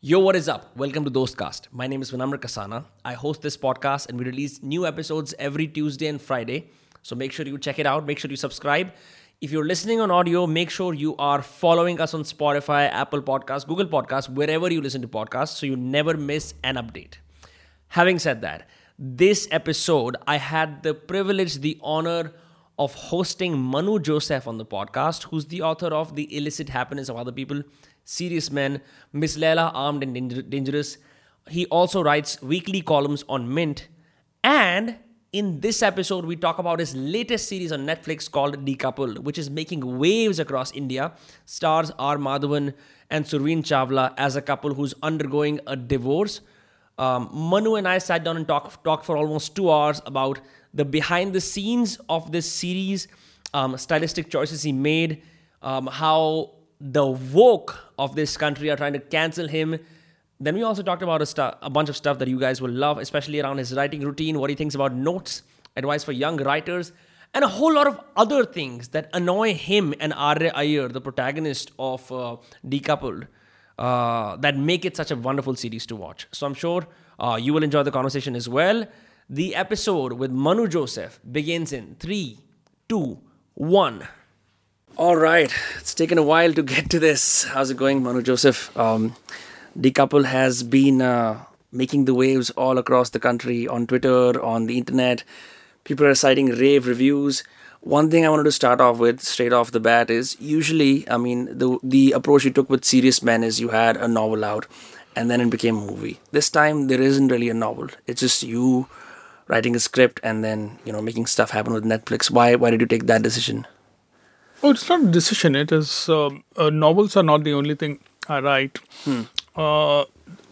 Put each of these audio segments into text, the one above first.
Yo, what is up? Welcome to Dostcast. My name is Vinamra Kasana. I host this podcast and we release new episodes every Tuesday and Friday. So make sure you check it out. Make sure you subscribe. If you're listening on audio, make sure you are following us on Spotify, Apple Podcasts, Google Podcasts, wherever you listen to podcasts so you never miss an update. Having said that, this episode, I had the privilege, the honor of hosting Manu Joseph on the podcast, who's the author of The Illicit Happiness of Other People, Serious Men, Miss Leila Armed and Dangerous. He also writes weekly columns on Mint. And in this episode, we talk about his latest series on Netflix called Decoupled, which is making waves across India. Stars are Madhavan and Surveen Chawla as a couple who's undergoing a divorce. Um, Manu and I sat down and talked talked for almost two hours about the behind the scenes of this series, um, stylistic choices he made, um, how the woke of this country are trying to cancel him. Then we also talked about a, stu- a bunch of stuff that you guys will love, especially around his writing routine, what he thinks about notes, advice for young writers, and a whole lot of other things that annoy him and Arya Iyer, the protagonist of uh, Decoupled, uh, that make it such a wonderful series to watch. So I'm sure uh, you will enjoy the conversation as well. The episode with Manu Joseph begins in three, two, one. All right, it's taken a while to get to this. How's it going, Manu Joseph? Um, Decouple has been uh, making the waves all across the country on Twitter, on the internet. People are citing rave reviews. One thing I wanted to start off with straight off the bat is usually, I mean, the the approach you took with Serious Men is you had a novel out, and then it became a movie. This time there isn't really a novel. It's just you writing a script and then you know making stuff happen with Netflix. Why why did you take that decision? Oh, it's not a decision. It is um, uh, novels are not the only thing I write. Hmm. Uh,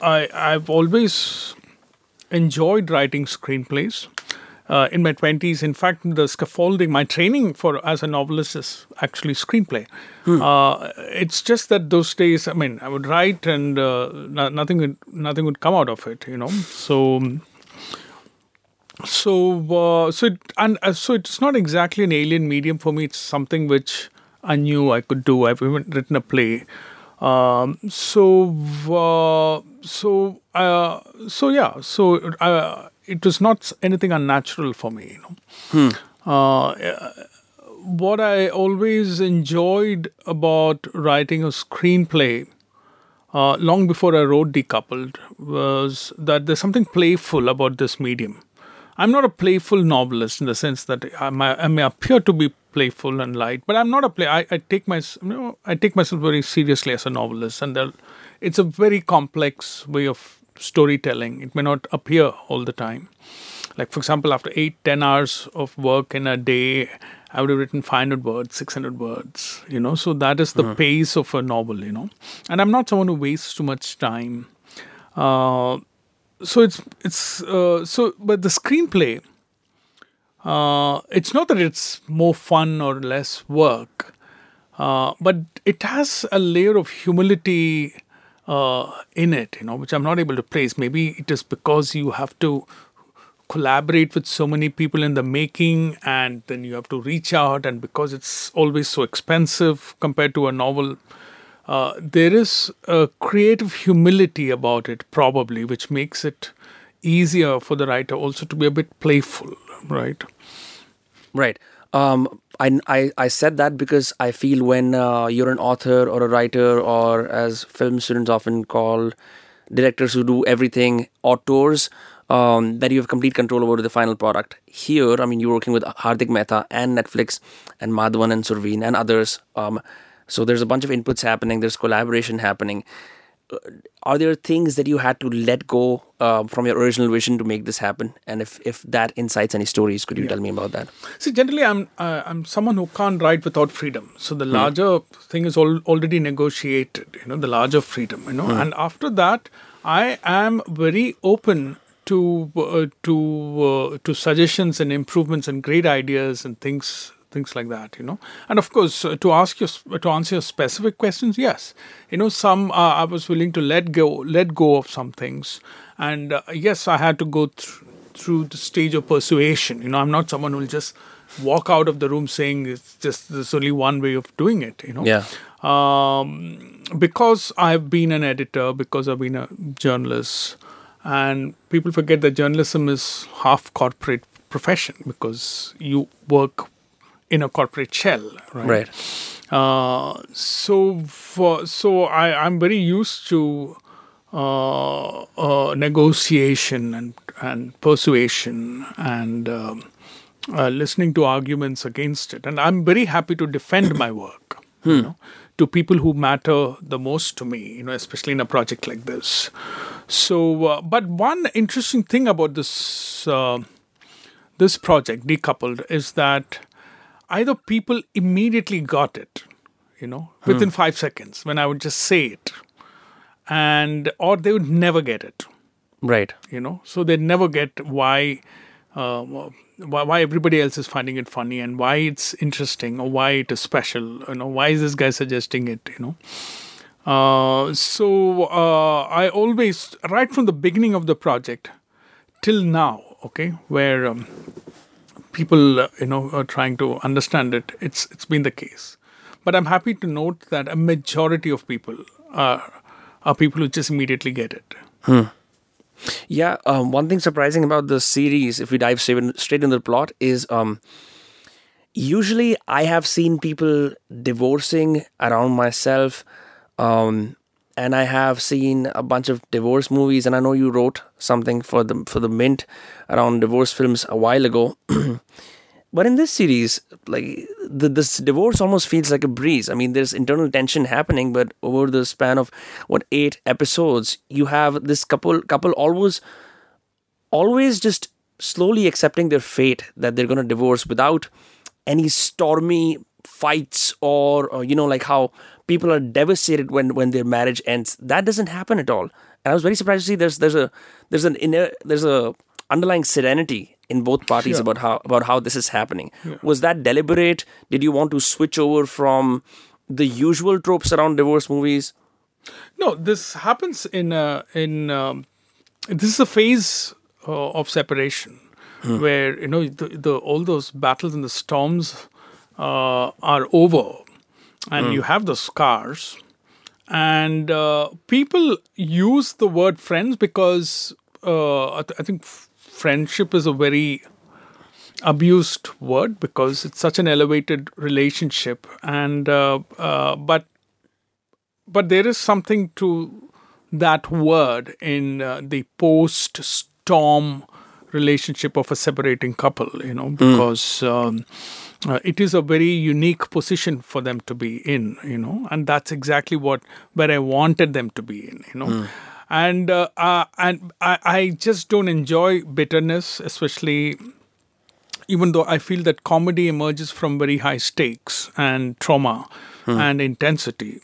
I I've always enjoyed writing screenplays. Uh, in my twenties, in fact, the scaffolding, my training for as a novelist is actually screenplay. Uh, it's just that those days, I mean, I would write and uh, no- nothing would nothing would come out of it, you know. So so uh, so it, and uh, so it's not exactly an alien medium for me. It's something which i knew i could do. I've even written a play. Um, so uh, so uh, so yeah so uh, it was not anything unnatural for me you know. Uh, what i always enjoyed about writing a screenplay uh, long before I wrote Decoupled was that there's something playful about this medium. I'm not a playful novelist in the sense that I may, I may appear to be playful and light, but I'm not a play. I, I take my you know, I take myself very seriously as a novelist, and it's a very complex way of storytelling. It may not appear all the time. Like for example, after eight, ten hours of work in a day, I would have written 500 words, 600 words, you know. So that is the pace of a novel, you know. And I'm not someone who wastes too much time. Uh, so it's it's uh, so, but the screenplay, uh, it's not that it's more fun or less work, uh, but it has a layer of humility uh, in it, you know, which I'm not able to place. Maybe it is because you have to collaborate with so many people in the making and then you have to reach out and because it's always so expensive compared to a novel uh, there is a creative humility about it probably which makes it easier for the writer also to be a bit playful right Right. Um, I, I, I said that because I feel when uh, you're an author or a writer, or as film students often call directors who do everything, auteurs, um, that you have complete control over the final product. Here, I mean, you're working with Hardik Mehta and Netflix and Madhavan and Surveen and others. Um, so there's a bunch of inputs happening, there's collaboration happening. Uh, Are there things that you had to let go uh, from your original vision to make this happen? And if, if that incites any stories, could you tell me about that? See, generally, I'm uh, I'm someone who can't write without freedom. So the larger thing is al- already negotiated. You know, the larger freedom. You know, and after that, I am very open to uh, to uh, to suggestions and improvements and great ideas and things things like that you know. And of course uh, to ask your to answer your specific questions yes. You know some uh, i was willing to let go let go of some things. And uh, yes i had to go through through the stage of persuasion. You know i'm not someone who will just walk out of the room saying it's just there's only one way of doing it you know. Yeah. um, because I've been an editor, because I've been a journalist, and people forget that journalism is half corporate profession because you work in a corporate shell, right? Right. Uh, so for so I I'm very used to uh, uh, negotiation and and persuasion and um, uh, listening to arguments against it, and I'm very happy to defend my work. You know, to people who matter the most to me, you know, especially in a project like this. So, uh, but one interesting thing about this uh, this project, decoupled, is that either people immediately got it, you know, within five seconds when I would just say it, and or they would never get it, Right. you know, so they never get why. Uh, why, why everybody else is finding it funny and why it's interesting or why it is special you know why is this guy suggesting it you know uh, so uh, i always right from the beginning of the project till now okay where um, people uh, you know are trying to understand it it's it's been the case but i'm happy to note that a majority of people are are people who just immediately get it hmm. Yeah, um, one thing surprising about the series, if we dive straight, in, straight into the plot, is um, usually I have seen people divorcing around myself, um, and I have seen a bunch of divorce movies. And I know you wrote something for the for the Mint around divorce films a while ago. But in this series, like the, this divorce almost feels like a breeze. I mean, there's internal tension happening, but over the span of what eight episodes, you have this couple couple always always just slowly accepting their fate that they're going to divorce without any stormy fights or, or you know like how people are devastated when when their marriage ends. That doesn't happen at all. And i was very surprised to see there's there's a there's an inner there's a underlying serenity in both parties Sure. about how about how this is happening. Was that deliberate? Did you want to switch over from the usual tropes around divorce movies? No, this happens in uh, in um, this is a phase uh, of separation where you know the, the all those battles and the storms uh, are over, and you have the scars, and uh, people use the word friends because uh, I, th- I think f- friendship is a very abused word because it's such an elevated relationship. And uh, uh, but but there is something to that word in uh, the post storm relationship of a separating couple you know because um, uh, it is a very unique position for them to be in you know and that's exactly what where i wanted them to be in you know. And uh, uh, and I, I just don't enjoy bitterness especially even though I feel that comedy emerges from very high stakes and trauma and intensity,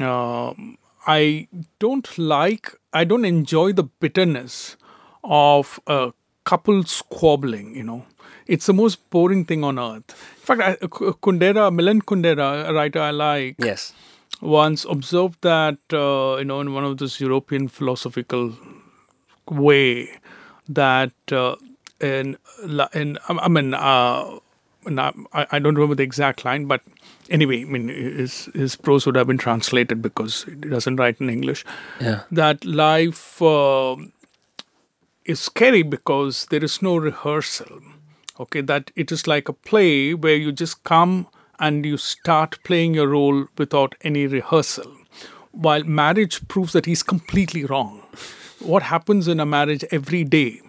um, I don't like, I don't enjoy the bitterness of a couple squabbling, you know. It's the most boring thing on earth. In fact, I, Kundera, Milan Kundera, a writer I like, yes once observed that uh, you know in one of this European philosophical way that uh, in in I mean uh, I, I don't remember the exact line, but anyway, I mean his his prose would have been translated because he doesn't write in English. yeah That life uh, is scary because there is no rehearsal. Okay, that it is like a play where you just come and you start playing your role without any rehearsal. While marriage proves that he's completely wrong. What happens in a marriage every day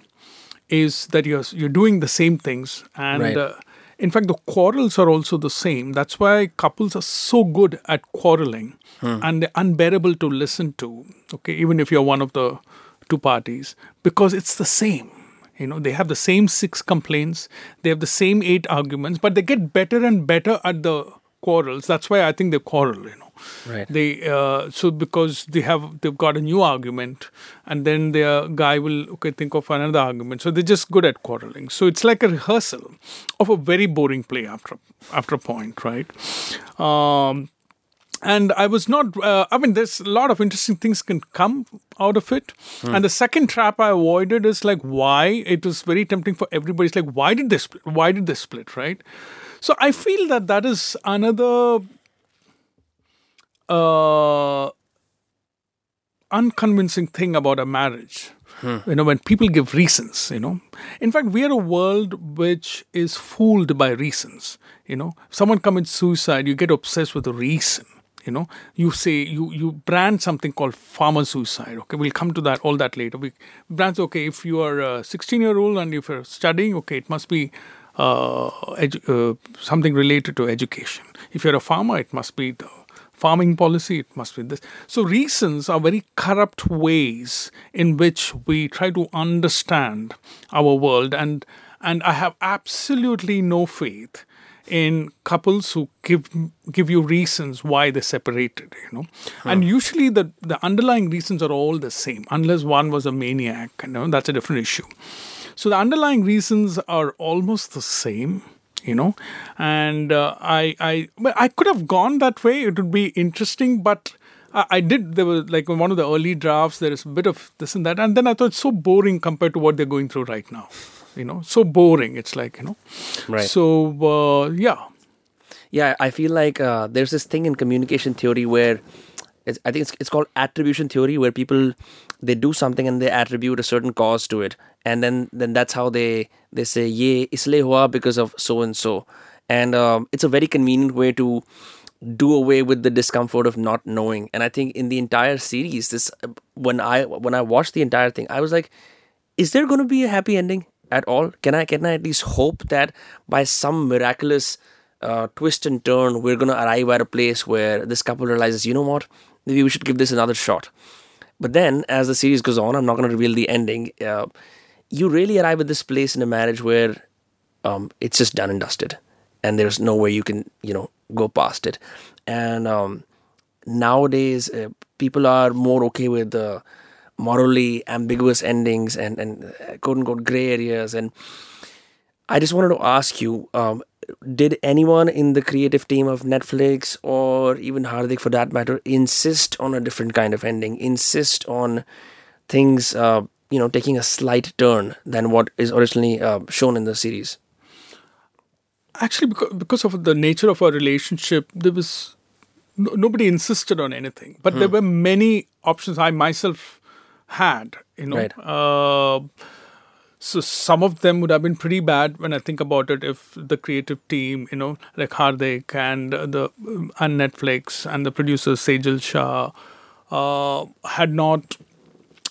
is that you're you're doing the same things, and Right. uh, in fact, the quarrels are also the same. That's why couples are so good at quarreling and they're unbearable to listen to. Okay, even if you're one of the two parties, because it's the same. You know, they have the same six complaints, they have the same eight arguments, but they get better and better at the quarrels. That's why I think they quarrel. You know, Right. they uh, so because they have they've got a new argument and then their guy will okay think of another argument so they're just good at quarreling so it's like a rehearsal of a very boring play after after a point right um and I was not. Uh, I mean, there's a lot of interesting things can come out of it. And the second trap I avoided is like why it was very tempting for everybody. It's like why did they split? Why did they split? Right. So I feel that that is another uh, unconvincing thing about a marriage. You know, when people give reasons, you know. In fact, we are a world which is fooled by reasons. You know, if someone commits suicide, you get obsessed with the reason. You know, you say you you brand something called farmer suicide. Okay, we'll come to that all that later. We brand okay if you are a 16 year old and if you're studying, okay, it must be uh, edu- uh, something related to education. If you're a farmer, it must be the farming policy, it must be this. So, reasons are very corrupt ways in which we try to understand our world, and and I have absolutely no faith in couples who give give you reasons why they separated you know and usually the the underlying reasons are all the same unless one was a maniac you know that's a different issue so the underlying reasons are almost the same you know and uh, i i well, i could have gone that way it would be interesting but I I did. There was like in one of the early drafts. There is a bit of this and that, and then I thought it's so boring compared to what they're going through right now. You know, so boring. It's like you know. Right. So uh, yeah, Yeah, I feel like uh, there's this thing in communication theory where it's, I think it's, it's called attribution theory, where people they do something and they attribute a certain cause to it, and then then that's how they they say ye isle hua because of so and so, and um, it's a very convenient way to do away with the discomfort of not knowing. And I think in the entire series, this when I when I watched the entire thing, I was like, is there going to be a happy ending at all? Can I can I at least hope that by some miraculous uh, twist and turn, we're to arrive at a place where this couple realizes, you know what, maybe we should give this another shot. But then, as the series goes on, I'm not to reveal the ending. Uh, you really arrive at this place in a marriage where um, it's just done and dusted, and there's no way you can, you know, go past it. And um, nowadays, uh, people are more okay with morally ambiguous endings and and uh, quote unquote gray areas. And I just wanted to ask you. Um, did anyone in the creative team of Netflix or even Hardik for that matter insist on a different kind of ending, insist on things, uh, you know, taking a slight turn than what is originally uh, shown in the series? actually because because of the nature of our relationship, there was no, nobody insisted on anything, but there were many options I myself had. You know. Right. Uh, so some of them would have been pretty bad when I think about it. If the creative team, you know, like Hardik and the and Netflix and the producer Sejal Shah, uh, had not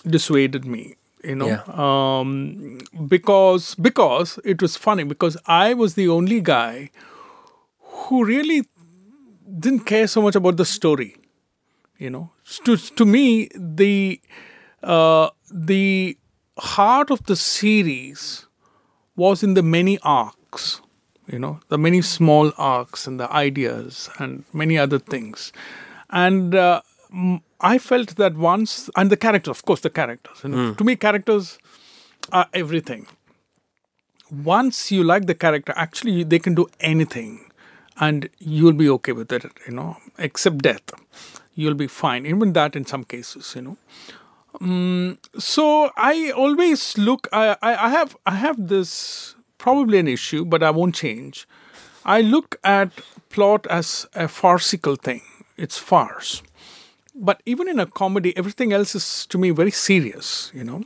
dissuaded me, you know, Yeah. um, because because it was funny because I was the only guy who really didn't care so much about the story. You know, to to me the uh, the heart of the series was in the many arcs. You know, the many small arcs and the ideas and many other things, and. Uh, I felt that once, and the characters, of course, the characters. You know, To me, characters are everything once you like the character, actually they can do anything, and you'll be okay with it. You know, except death, you'll be fine. Even that, in some cases, you know. Mm, so I always look. I, I I have I have this probably an issue, but I won't change. I look at plot as a farcical thing. It's farce. But even in a comedy, everything else is to me very serious. You know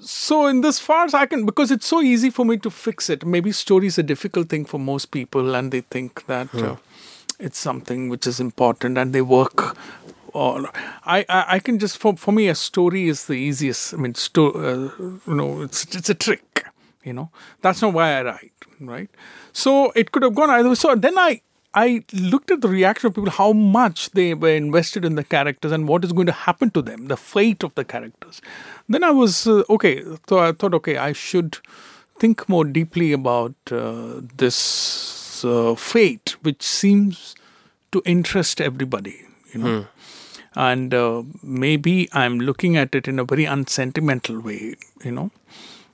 so in this farce i can because it's so easy for me to fix it maybe story is a difficult thing for most people and they think that uh, it's something which is important and they work or I, I i can just for for me a story is the easiest i mean sto- uh, you know it's it's a trick you know that's not why i write right so it could have gone either way. so then i I looked at the reaction of people, how much they were invested in the characters and what is going to happen to them, the fate of the characters. Then I was uh, okay. So I thought, okay, I should think more deeply about uh, this uh, fate, which seems to interest everybody, you know. And uh, maybe I'm looking at it in a very unsentimental way, you know,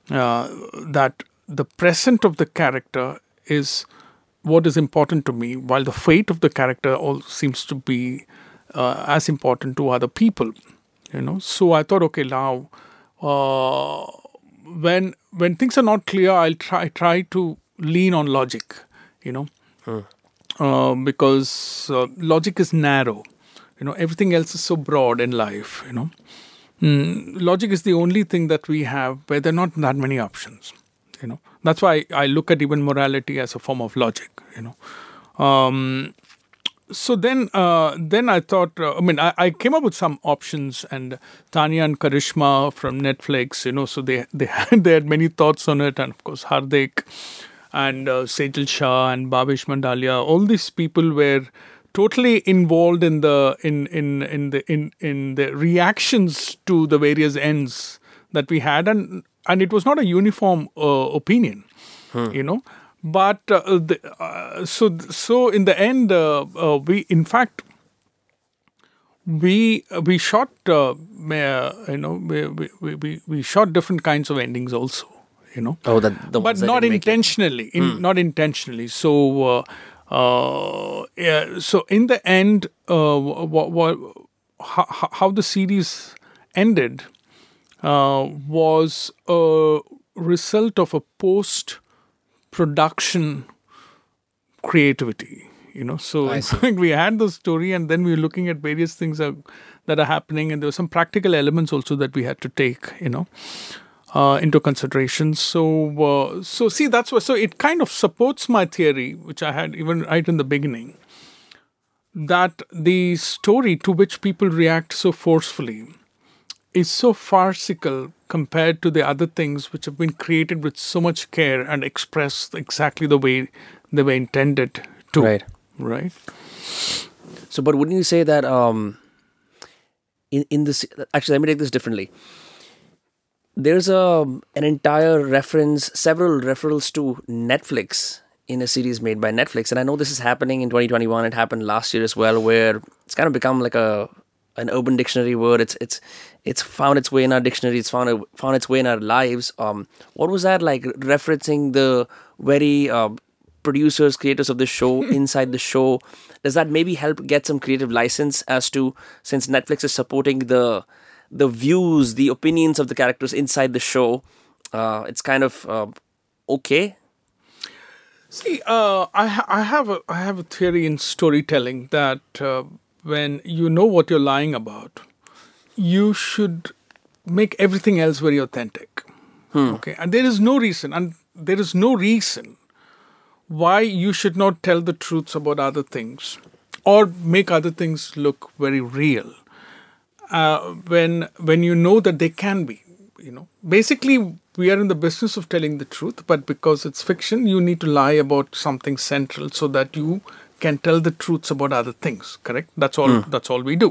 uh, that the present of the character is what is important to me, while the fate of the character all seems to be uh, as important to other people. You know, so I thought, okay, now uh, when when things are not clear, I'll try try to lean on logic. You know, uh, because uh, logic is narrow. You know, everything else is so broad in life. You know, mm, logic is the only thing that we have where there are not that many options. You know, that's why I look at even morality as a form of logic. You know, um, so then uh, then I thought uh, I mean I, I, came up with some options and Tanya and Karishma from Netflix you know so they they had they had many thoughts on it and of course Hardik and uh, Sejal Shah and Bhavesh Mandalia all these people were totally involved in the in in in the in in the reactions to the various ends that we had. And and it was not a uniform uh, opinion hmm. you know. But uh, the, uh, so so in the end uh, uh we in fact we we shot uh, you know we, we, we, we shot different kinds of endings also you know. Oh that the but not intentionally in, mm. not intentionally. So uh, Uh, yeah, so in the end uh, what, what how, how the series ended uh, was a result of a post production creativity you know? So we had the story and then we were looking at various things that, that are happening and there were some practical elements also that we had to take you know uh, into consideration so uh, so see that's why. so it kind of supports my theory which i had even right in the beginning that the story to which people react so forcefully is so farcical compared to the other things which have been created with so much care and expressed exactly the way they were intended to. Right. Right. So, but wouldn't you say that um, in in this actually let me take this differently. There's a an entire reference, several referrals to Netflix in a series made by Netflix, and I know this is happening in 2021. It happened last year as well, where it's kind of become like a an urban dictionary word. It's it's it's found its way in our dictionary. It's found found its way in our lives. Um, what was that like? Referencing the very uh, producers, creators of the show inside the show. Does that maybe help get some creative license as to since Netflix is supporting the the views, the opinions of the characters inside the show? Uh, it's kind of uh, okay. See, uh, I ha- I have a I have a theory in storytelling that uh, when you know what you're lying about, you should make everything else very authentic. Hmm. Okay, and there is no reason, and there is no reason why you should not tell the truths about other things or make other things look very real uh, when when you know that they can be. You know, basically, we are in the business of telling the truth, but because it's fiction, you need to lie about something central so that you can tell the truths about other things correct that's all mm. that's all we do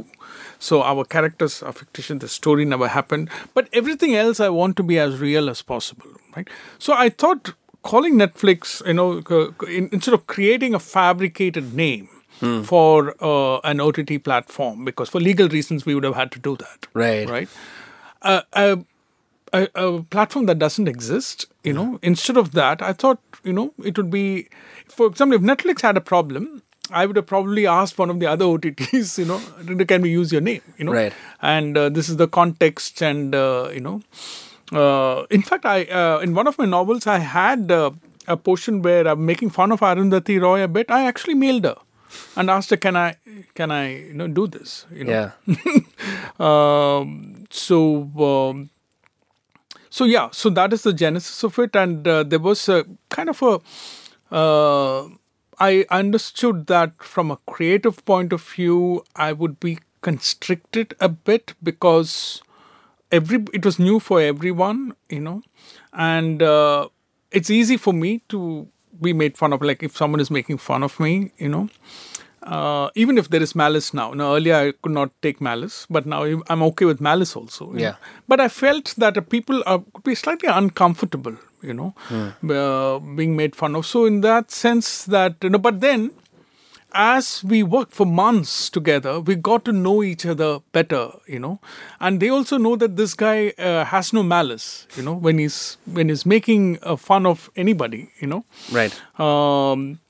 so our characters are fictitious the story never happened but everything else i want to be as real as possible right so i thought calling netflix you know instead of creating a fabricated name mm. for uh, an ott platform because for legal reasons we would have had to do that. Right. Right? Uh, uh, a, a, platform that doesn't exist you know instead of that i thought you know it would be for example if netflix had a problem i would have probably asked one of the other otts you know can we use your name? You know? Right. And uh, this is the context and uh, you know uh, in fact i uh, in one of my novels i had uh, a portion where i'm making fun of arundhati roy a bit. I actually mailed her and asked her can i can i you know do this? You know? Yeah. Um, so um, so yeah, so that is the genesis of it, and uh, there was a kind of a. Uh, I understood that from a creative point of view, I would be constricted a bit because every it was new for everyone, you know, and uh, it's easy for me to be made fun of. Like if someone is making fun of me, you know, uh, even if there is malice now. Now, earlier I could not take malice, but now I'm okay with malice also. Yeah. Know? But I felt that people are, could be slightly uncomfortable, you know, mm. uh, being made fun of. So, in that sense, that, you know, but then as we worked for months together, we got to know each other better, you know, and they also know that this guy uh, has no malice, you know, when he's when he's making uh, fun of anybody, you know. Right. Um,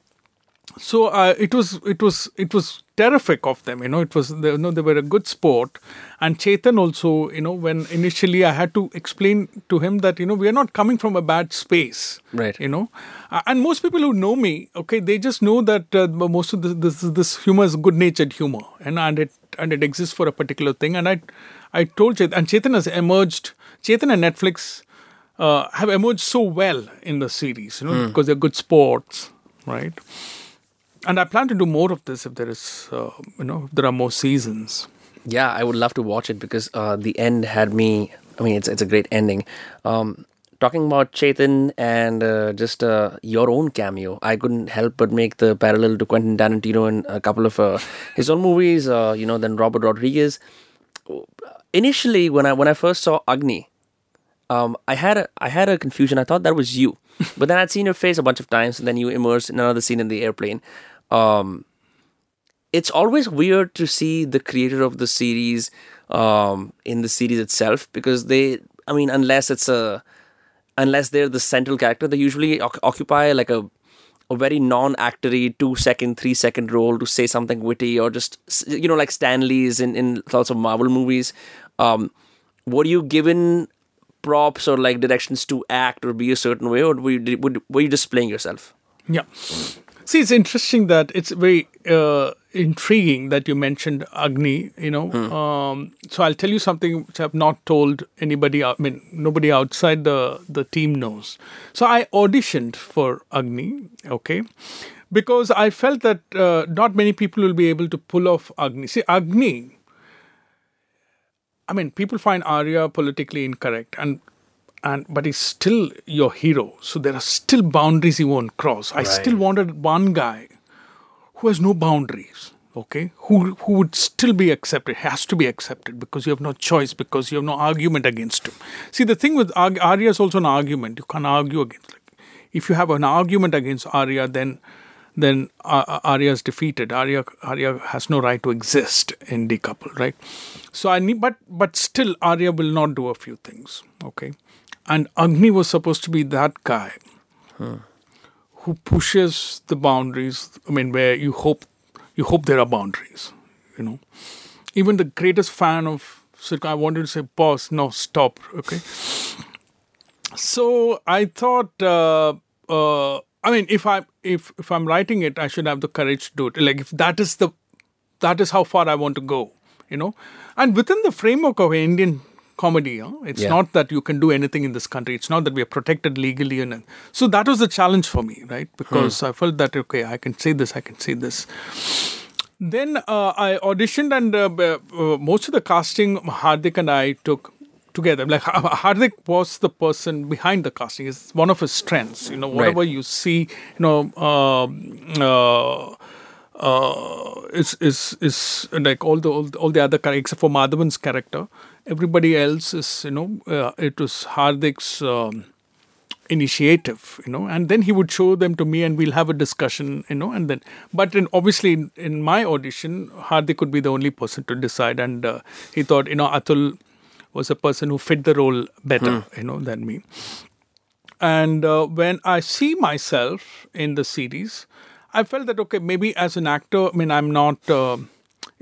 so uh, it was it was it was terrific of them. You know, it was they, you know they were a good sport, and Chetan also. You know, when initially I had to explain to him that you know we are not coming from a bad space. Right. You know, and most people who know me, okay, they just know that uh, most of this, this this humor is good natured humor, and and it and it exists for a particular thing. And I I told Chetan, and Chetan has emerged. Chetan and Netflix uh, have emerged so well in the series, you know, because they're good sports, right? And I plan to do more of this if there is, uh, you know, if there are more seasons. Yeah, I would love to watch it because uh, the end had me. I mean, it's it's a great ending. Um, talking about Chetan and uh, just uh, your own cameo, I couldn't help but make the parallel to Quentin Tarantino in a couple of uh, his own movies. Uh, you know, then Robert Rodriguez. Initially, when I when I first saw Agni, um, I had a I had a confusion. I thought that was you, but then I'd seen your face a bunch of times, and then you immersed in another scene in the airplane. Um, it's always weird to see the creator of the series um, in the series itself because they, I mean, unless it's a, unless they're the central character, they usually oc- occupy like a, a very non-actory two second, three second role to say something witty or just you know like Stan Lee's in in lots of Marvel movies. Um, were you given props or like directions to act or be a certain way, or were you, were you just playing yourself? Yeah. See, it's interesting that it's very uh, intriguing that you mentioned Agni. You know, um, so I'll tell you something which I've not told anybody. I mean, nobody outside the the team knows. So I auditioned for Agni. Okay. Because I felt that uh, not many people will be able to pull off Agni. See, Agni, I mean, people find Arya politically incorrect, and and but he's still your hero. So there are still boundaries he won't cross. I still wanted one guy who has no boundaries. Okay, who who would still be accepted? Has to be accepted because you have no choice because you have no argument against him. See, the thing with Ar- Arya is also an argument. You can't argue against. Like, if you have an argument against Arya, then then uh, Arya is defeated. Arya Arya has no right to exist in decouple, right? So I need, but but still, Arya will not do a few things. Okay, and Agni was supposed to be that guy who pushes the boundaries. I mean, where you hope you hope there are boundaries. You know, even the greatest fan of Sirka, I wanted to say, pause, no, stop. Okay. So I thought, uh, uh, I mean, if I if if I'm writing it, I should have the courage to do it. Like if that is the that is how far I want to go, you know. And within the framework of Indian comedy, huh? it's Yeah. not that you can do anything in this country. It's not that we are protected legally, and so that was the challenge for me, right? Because I felt that okay, I can say this, I can say this. Then uh, I auditioned, and uh, uh, most of the casting, Hardik and I took together. Like Ha- Hardik was the person behind the casting. It's one of his strengths. You know, whatever you see, you know, um, uh, uh, is is is like all the all, the- all the other characters except for Madhavan's character. Everybody else is, you know, uh, it was Hardik's. Um, initiative you know and then he would show them to me and we'll have a discussion you know and then but in, obviously in, in my audition hardik could be the only person to decide and uh, he thought you know atul was a person who fit the role better you know than me and uh, when i see myself in the series i felt that okay maybe as an actor i mean i'm not uh,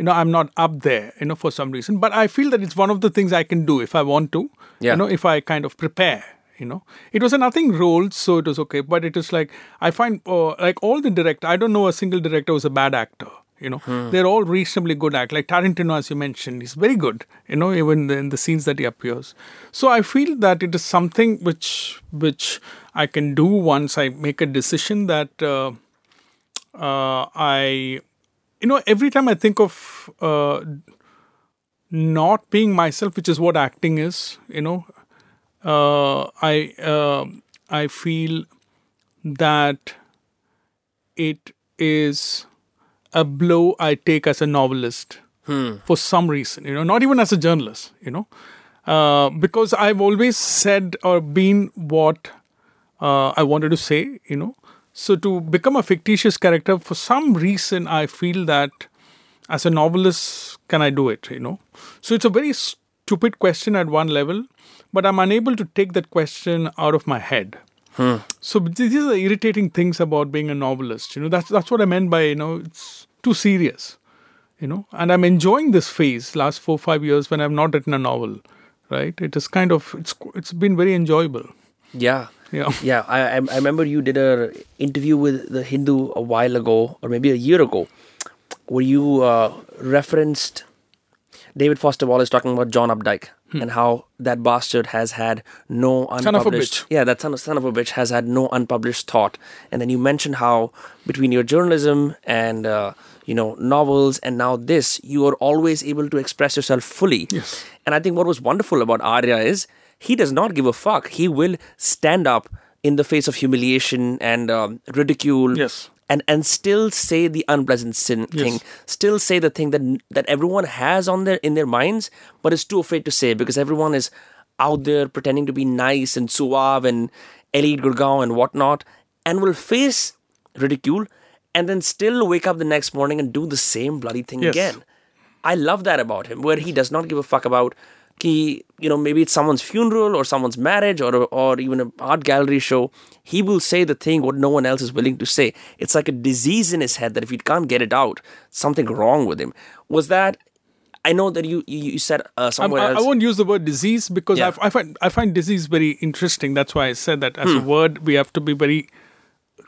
you know i'm not up there you know for some reason but i feel that it's one of the things i can do if i want to Yeah. you know if i kind of prepare you know. It was a nothing role so it was okay but it was like i find uh, like all the director i don't know a single director who's a bad actor you know. They're all reasonably good act like tarantino as you mentioned he's very good you know even in the scenes that he appears. So i feel that it is something which which i can do once i make a decision that uh, uh, i you know every time i think of uh, not being myself which is what acting is you know uh, I uh, I feel that it is a blow I take as a novelist for some reason, you know, not even as a journalist, you know, uh, because I've always said or been what uh, I wanted to say, you know. So to become a fictitious character, for some reason, I feel that as a novelist, can I do it, you know? So it's a very stupid question at one level, but I'm unable to take that question out of my head. Hmm. So these are the irritating things about being a novelist. You know, that's that's what I meant by you know it's too serious. you know, and I'm enjoying this phase last four five years when I've not written a novel, right? It is kind of it's it's been very enjoyable. Yeah. Yeah. Yeah, I, I remember you did a interview with the Hindu a while ago, or maybe a year ago, where you uh, referenced David Foster Wallace talking about John Updike and how that bastard has had no Hmm. Son of a unpublished. bitch. Yeah, that son of, son of a bitch has had no unpublished thought. And then you mentioned how between your journalism and uh, you know novels and now this, you are always able to express yourself fully. Yes. And I think what was wonderful about Arya is he does not give a fuck. He will stand up in the face of humiliation and um, ridicule. Yes. And, and still say the unpleasant sin thing, still say the thing that that everyone has on their in their minds, but is too afraid to say because everyone is out there pretending to be nice and suave and elite Gurgaon and whatnot, and will face ridicule and then still wake up the next morning and do the same bloody thing Yes. again. I love that about him, where he does not give a fuck about ki, you know, maybe it's someone's funeral or someone's marriage or or even an art gallery show. He will say the thing what no one else is willing to say. It's like a disease in his head that if he can't get it out, something wrong with him. Was that? I know that you you, said uh, somewhere I, I won't use the word disease because Yeah. I, I find I find disease very interesting. That's why I said that as a Hmm. word we have to be very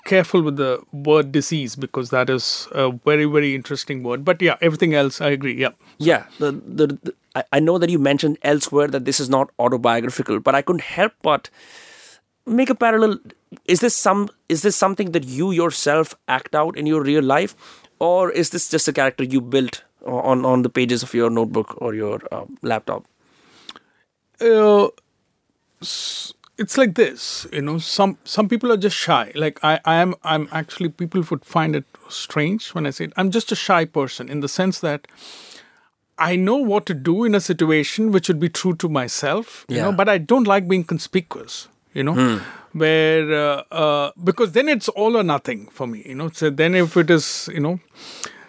careful with the word disease because that is a very very interesting word. But yeah, everything else I agree. Yeah. Yeah, the, the, the I, know that you mentioned elsewhere that this is not autobiographical, but I couldn't help but make a parallel. Is this some is this something that you yourself act out in your real life, or is this just a character you built on on the pages of your notebook or your uh, laptop? uh, s- it's like this you know some some people are just shy like i i am i'm actually people would find it strange when i say it. i'm just a shy person in the sense that i know what to do in a situation which would be true to myself you Yeah. know but i don't like being conspicuous you know where uh, uh, because then it's all or nothing for me you know so then if it is you know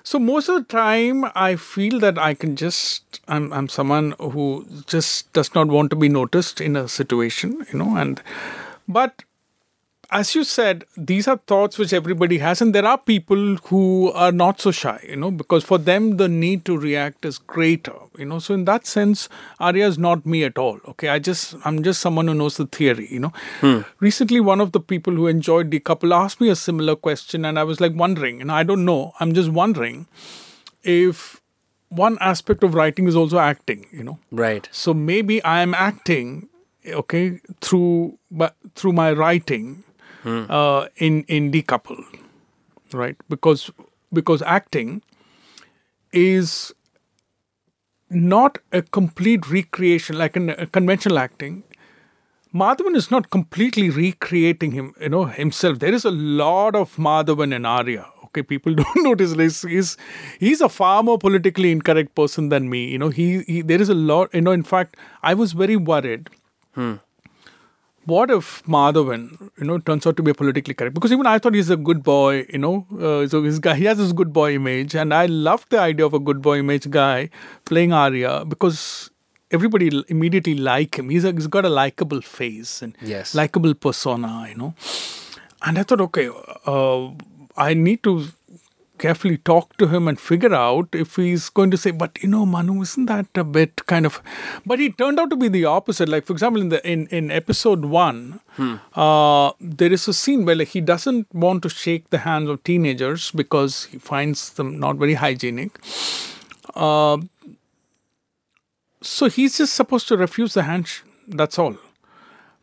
so most of the time, I feel that I can just I'm I'm someone who just does not want to be noticed in a situation, you know, and but as you said, these are thoughts which everybody has, and there are people who are not so shy, you know, because for them the need to react is greater, you know. So in that sense, Arya is not me at all. Okay, I just I'm just someone who knows the theory, you know. Hmm. Recently, one of the people who enjoyed the couple asked me a similar question, and I was like wondering, and I don't know, I'm just wondering if one aspect of writing is also acting, you know. Right. So maybe I am acting, okay, through but through my writing uh, in in decouple, right? Because because acting is not a complete recreation like in conventional acting. Madhavan is not completely recreating him, you know, himself. There is a lot of Madhavan in Arya. Okay, people don't notice this. He's he's a far more politically incorrect person than me. You know, he, he there is a lot. You know, in fact, I was very worried. What if Madhavan, you know, turns out to be a politically correct? Because even I thought he's a good boy. You know, uh, so his guy he has this good boy image, and I love the idea of a good boy image guy playing Arya because everybody immediately like him. He's, a, he's got a likable face and Yes. likable persona, you know. And I thought, okay, uh, I need to carefully talk to him and figure out if he's going to say, but you know, Manu, isn't that a bit kind of? But he turned out to be the opposite. Like, for example, in the in in episode one, uh, there is a scene where like, he doesn't want to shake the hands of teenagers because he finds them not very hygienic. Uh, so he's just supposed to refuse the handshake. That's all.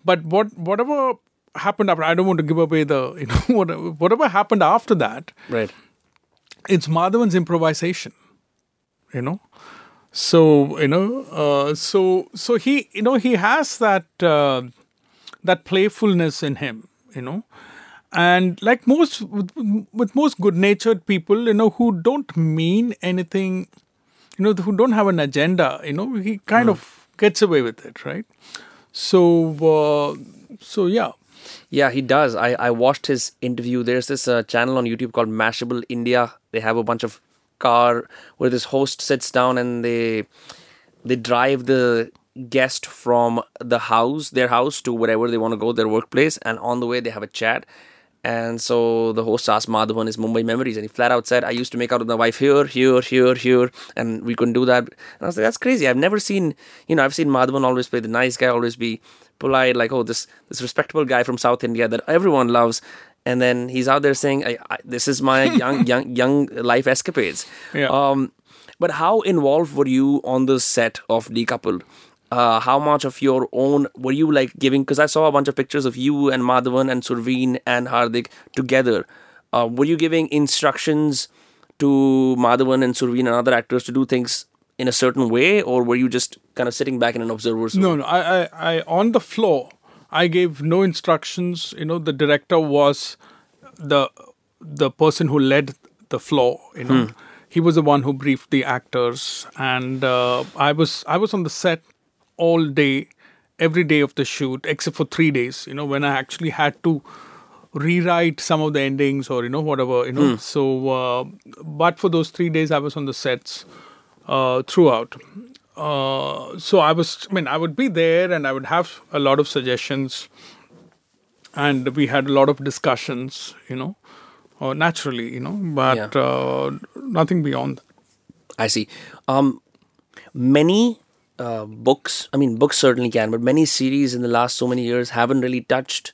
But what whatever happened after, I don't want to give away the you know whatever, whatever happened after that. Right. It's Madhavan's improvisation. You know, so you know, uh, so so he you know he has that uh, that playfulness in him. You know. And like most with, with most good-natured people, you know, who don't mean anything, you know, who don't have an agenda, you know, he kind of gets away with it, right? So, uh, so yeah, Yeah, he does. I, I watched his interview. There's this uh, channel on YouTube called Mashable India. They have a bunch of car where this host sits down and they they drive the guest from the house, their house, to wherever they want to go, their workplace, and on the way they have a chat. And so the host asked Madhavan his Mumbai memories, and he flat out said, "I used to make out with my wife here, here, here, here, and we couldn't do that." And I was like, "That's crazy. I've never seen, you know, I've seen Madhavan always play the nice guy, always be polite, like, oh, this this respectable guy from South India that everyone loves." And then he's out there saying, I, I, "This is my young, young, young life escapades." Yeah. Um, but how involved were you on the set of Decoupled? Uh, how much of your own were you like giving? Because I saw a bunch of pictures of you and Madhavan and Surveen and Hardik together. Uh, were you giving instructions to Madhavan and Surveen and other actors to do things in a certain way, or were you just kind of sitting back in an observer's? No, no. I, I, I, on the floor, I gave no instructions. You know, the director was the the person who led the floor. You know, he was the one who briefed the actors, and uh, I was I was on the set all day, every day of the shoot, except for three days. You know, when I actually had to rewrite some of the endings or you know whatever you know. So, uh, but for those three days, I was on the sets uh, throughout. Uh, so I was, I mean, I would be there and I would have a lot of suggestions, and we had a lot of discussions, you know, uh, naturally, you know, but Yeah. uh, nothing beyond. I see. Um, many uh, books, I mean, books certainly can, but many series in the last so many years haven't really touched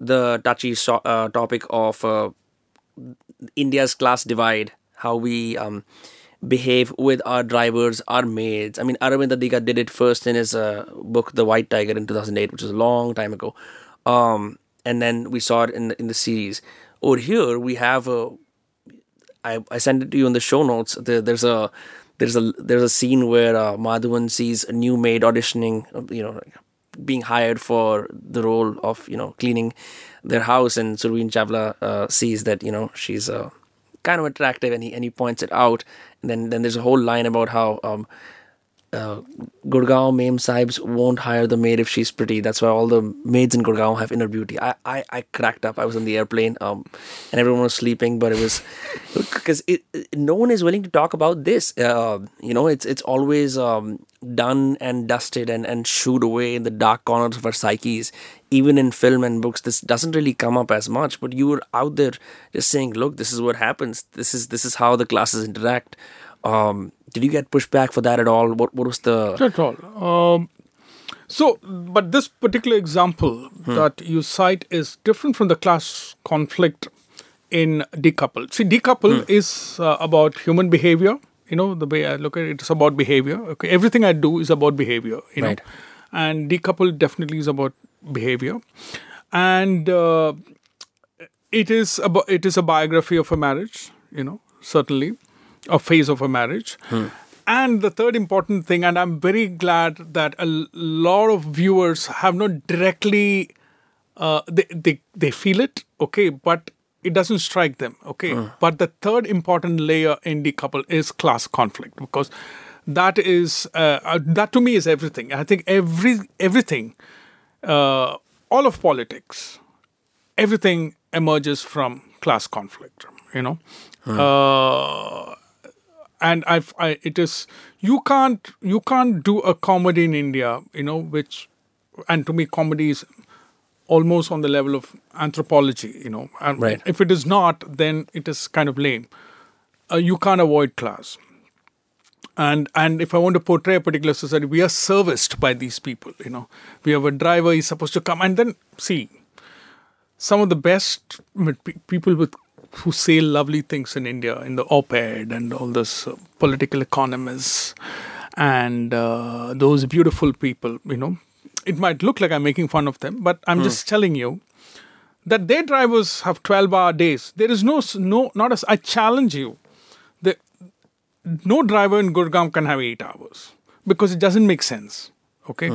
the touchy so- uh, topic of uh, India's class divide, how we um, behave with our drivers, our maids. I mean, Aravind Adiga did it first in his uh, book, The White Tiger, in 2008, which was a long time ago. Um, and then we saw it in the, in the series. Over here, we have a I, I sent it to you in the show notes. There, there's a there's a there's a scene where uh, Madhavan sees a new maid auditioning, you know, being hired for the role of you know cleaning their house, and Surveen Chawla uh, sees that you know she's uh, kind of attractive, and he and he points it out. And then then there's a whole line about how um, uh, Gurgaon Mem Sahibs won't hire the maid if she's pretty. That's why all the maids in Gurgaon have inner beauty. I, I, I cracked up. I was on the airplane um, and everyone was sleeping, but it was because it- no one is willing to talk about this. Uh, you know, it's it's always um, done and dusted and, and shooed away in the dark corners of our psyches. Even in film and books, this doesn't really come up as much. But you were out there just saying, "Look, this is what happens. This is this is how the classes interact." Um, did you get pushback for that at all? What what was the Not at all. Um, so, but this particular example that you cite is different from the class conflict in decoupled. See, decoupled is uh, about human behavior. You know, the way I look at it, it's about behavior. Okay, everything I do is about behavior. You know, Right. and decoupled definitely is about behavior, and uh, it is about it is a biography of a marriage. You know, certainly a phase of a marriage. And the third important thing, and I'm very glad that a lot of viewers have not directly uh, they, they they feel it, okay, but it doesn't strike them, okay. But the third important layer in Decoupled is class conflict because that is uh, uh, that to me is everything. I think every everything, uh, all of politics, everything emerges from class conflict. You know, uh, and I've I, it is you can't you can't do a comedy in India. You know, which and to me comedy is almost on the level of anthropology. You know, and Right. if it is not, then it is kind of lame. Uh, you can't avoid class and and if I want to portray a particular society, we are serviced by these people. You know, we have a driver. He's supposed to come and then see some of the best people with who say lovely things in India in the op-ed and all those uh, political economists and uh, those beautiful people. You know, it might look like I'm making fun of them, but I'm just telling you that their drivers have 12 hour days. There is no, no, not as I challenge you. The, no driver in Gurgaon can have eight hours because it doesn't make sense. Okay,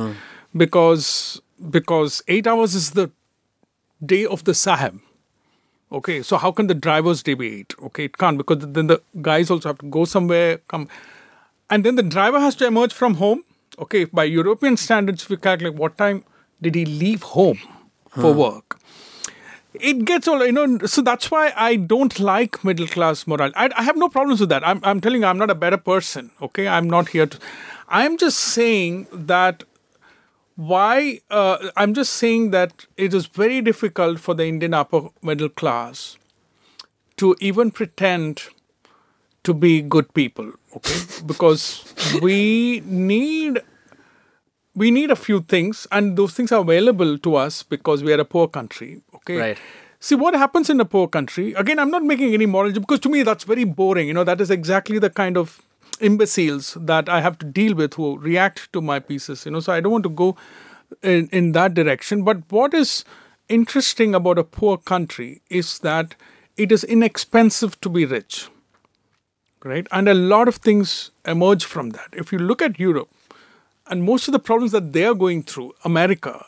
because because eight hours is the day of the sahib. Okay, so how can the driver's eight? Okay, it can't because then the guys also have to go somewhere, come, and then the driver has to emerge from home. Okay, by European standards, if we calculate what time did he leave home for hmm. work, it gets all you know. So that's why I don't like middle class morale. I, I have no problems with that. I'm, I'm telling you, I'm not a better person. Okay, I'm not here to. I'm just saying that why uh, I'm just saying that it is very difficult for the Indian upper middle class to even pretend to be good people, okay? because we need we need a few things, and those things are available to us because we are a poor country, okay? Right. See what happens in a poor country. Again, I'm not making any moral because to me that's very boring. You know, that is exactly the kind of imbeciles that I have to deal with who react to my pieces. You know, so I don't want to go in, in that direction. But what is interesting about a poor country is that it is inexpensive to be rich. Right? And a lot of things emerge from that. If you look at Europe and most of the problems that they are going through, America,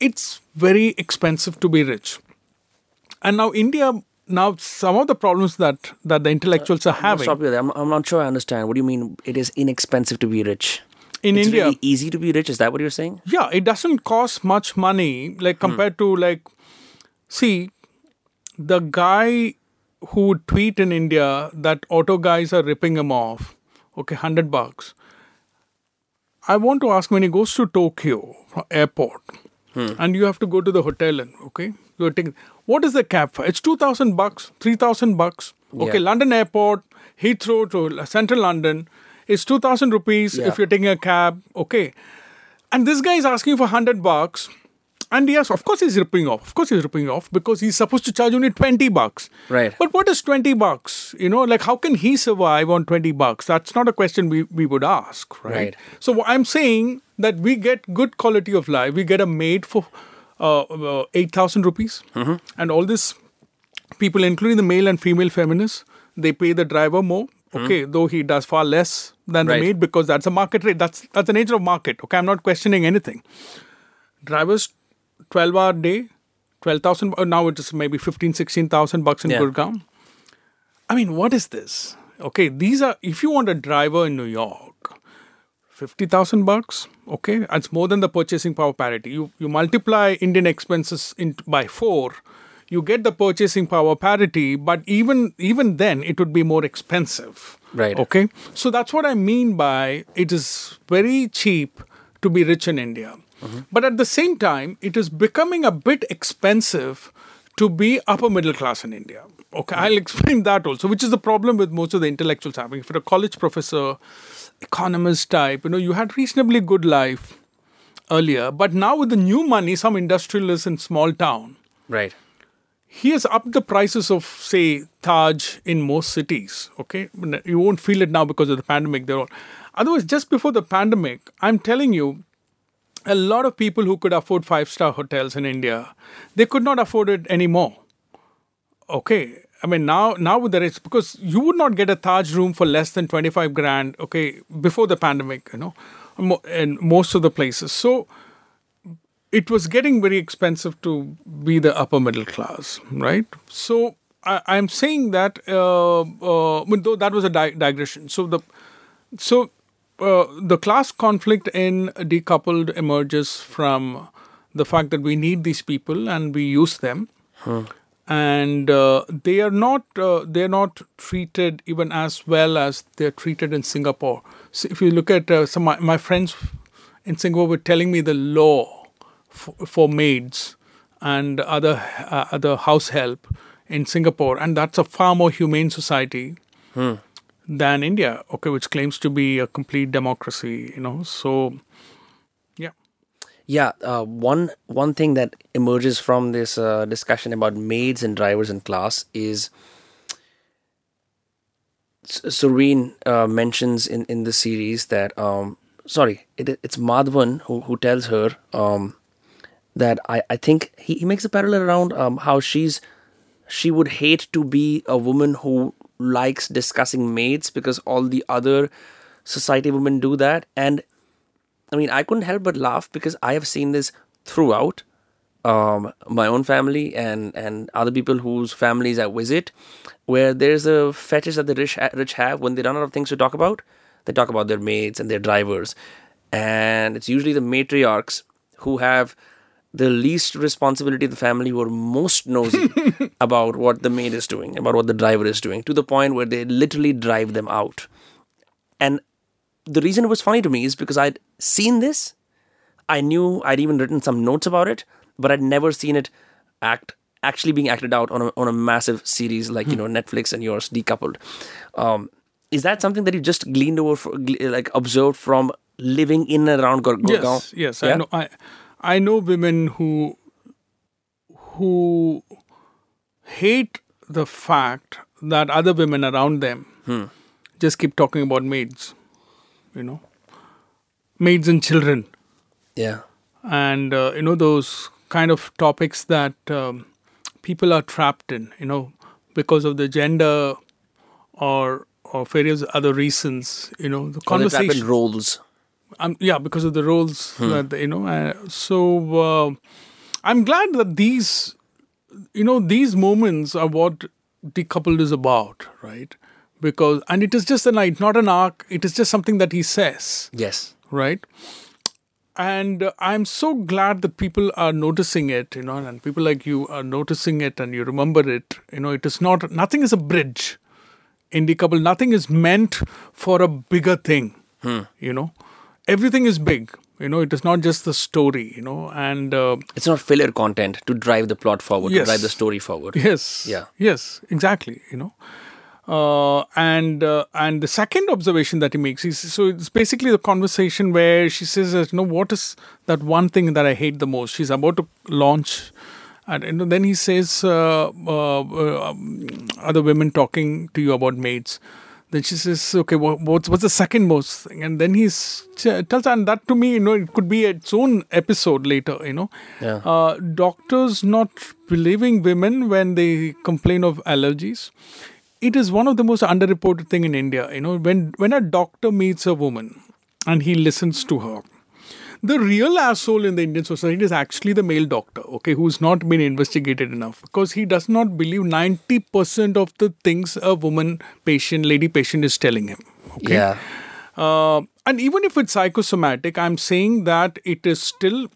it's very expensive to be rich. And now India now some of the problems that that the intellectuals are having Stop you there. I'm, I'm not sure I understand. What do you mean it is inexpensive to be rich? in it's India really easy to be rich. Is that what you're saying? yeah it doesn't cost much money like hmm. compared to like see the guy who would tweet in India that auto guys are ripping him off okay 100 bucks I want to ask when he goes to Tokyo airport hmm. and you have to go to the hotel and okay you're taking what is the cab for it's 2000 bucks 3000 bucks okay Yeah. London airport Heathrow to central London is 2000 rupees Yeah. if you're taking a cab okay and this guy is asking for 100 bucks and yes of course he's ripping off of course he's ripping off because he's supposed to charge only 20 bucks Right. but what is 20 bucks you know like how can he survive on 20 bucks that's not a question we, we would ask right? Right. so i'm saying that we get good quality of life we get a maid for uh, uh, 8000 rupees Mm-hmm. and all this people including the male and female feminists they pay the driver more okay though he does far less than Mm-hmm. Right. the maid because that's a market rate that's that's the nature of market okay i'm not questioning anything drivers 12 hour day 12000 uh, now it is maybe 15 16000 bucks in Yeah. gurgaon i mean what is this okay these are if you want a driver in new york 50000 bucks okay? That's more than the purchasing power parity. You you multiply indian expenses in, by 4 you get the purchasing power parity but even even then it would be more expensive. Right. okay? So that's what i mean by it is very cheap to be rich in india. Mm-hmm. But at the same time it is becoming a bit expensive to be upper middle class in india. Okay? Mm-hmm. I'll explain that also which is the problem with most of the intellectuals having. If you're a college professor economist type you know you had reasonably good life earlier but now with the new money some industrialist in small town Right. he has upped the prices of say Taj in most cities. Okay, you won't feel it now because of the pandemic. They're all. Otherwise, just before the pandemic, I'm telling you, a lot of people who could afford five star hotels in India, they could not afford it anymore. Okay. I mean now now with the rates because you would not get a Taj room for less than 25 grand okay before the pandemic you know in most of the places so it was getting very expensive to be the upper middle class, right? So I, I'm saying that, uh, uh, though that was a di- digression. So the so uh, the class conflict in decoupled emerges from the fact that we need these people and we use them, and uh, they are not uh, they are not treated even as well as they are treated in Singapore. So if you look at uh, some my, my friends in Singapore were telling me the law for, for maids and other uh, other house help in Singapore, and that's a far more humane society than India. Okay, which claims to be a complete democracy. You know, so. Yeah, uh, one one thing that emerges from this uh, discussion about maids and drivers in class is Surveen uh, mentions in, in the series that um, sorry, it, it's Madhavan who, who tells her um, that I, I think he, he makes a parallel around um, how she's she would hate to be a woman who likes discussing maids because all the other society women do that. And I mean, I couldn't help but laugh because I have seen this throughout um, my own family and, and other people whose families I visit, where there's a fetish that the rich, rich have when they run out of things to talk about. They talk about their maids and their drivers. And it's usually the matriarchs who have the least responsibility of the family who are most nosy about what the maid is doing, about what the driver is doing, to the point where they literally drive them out. And the reason it was funny to me is because I'd seen this, I knew I'd even written some notes about it, but I'd never seen it act actually being acted out on a, on a massive series like you know Netflix and yours decoupled. Um, is that something that you just gleaned over, for, like observed from living in and around Gurgaon? Yes, yes, I know. I I know women who who hate the fact that other women around them Hmm. just keep talking about maids, you know, maids and children, Yeah, and uh, you know those kind of topics that um, people are trapped in, you know, because of the gender or or various other reasons, you know, the conversation in roles. um, yeah, because of the roles that you know. Uh, so uh, I'm glad that these, you know, these moments are what decoupled is about, right? Because and it is just a night, not an arc. It is just something that he says, Yes. Right? And uh, I'm so glad that people are noticing it, you know, and people like you are noticing it and you remember it. You know, it is not nothing is a bridge in decouple. Nothing is meant for a bigger thing you know everything is big you know it is not just the story you know and uh, It's not filler content to drive the plot forward, to drive the story forward. yes Yeah. yes exactly you know uh, and uh, and the second observation that he makes is so it's basically the conversation where she says that, you know what is that one thing that I hate the most? She's about to launch and, know, then he says uh, uh, uh, um, other women talking to you about maids. Then she says okay what, what's, what's the second most thing? And then he tells her and that to me you know it could be its own episode later you know. Yeah. uh, doctors not believing women when they complain of allergies it is one of the most underreported thing in india you know when when a doctor meets a woman and he listens to her the real asshole in the indian society is actually the male doctor okay who's not been investigated enough because he does not believe 90% of the things a woman patient lady patient is telling him okay Yeah. uh, and even if it's psychosomatic, I'm saying that it is still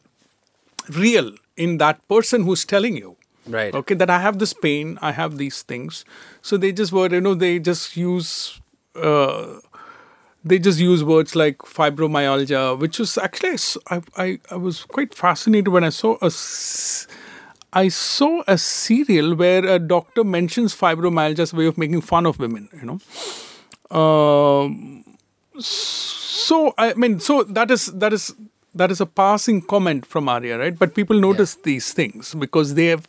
real in that person who's telling you. Right. Okay, that I have this pain, I have these things. So they just were, you know, they just use, uh, they just use words like fibromyalgia, which was actually I, I, I was quite fascinated when I saw a, I saw a serial where a doctor mentions fibromyalgia as a way of making fun of women. You know. Um, so I mean, so that is that is that is a passing comment from Arya, right? But people notice these things because they have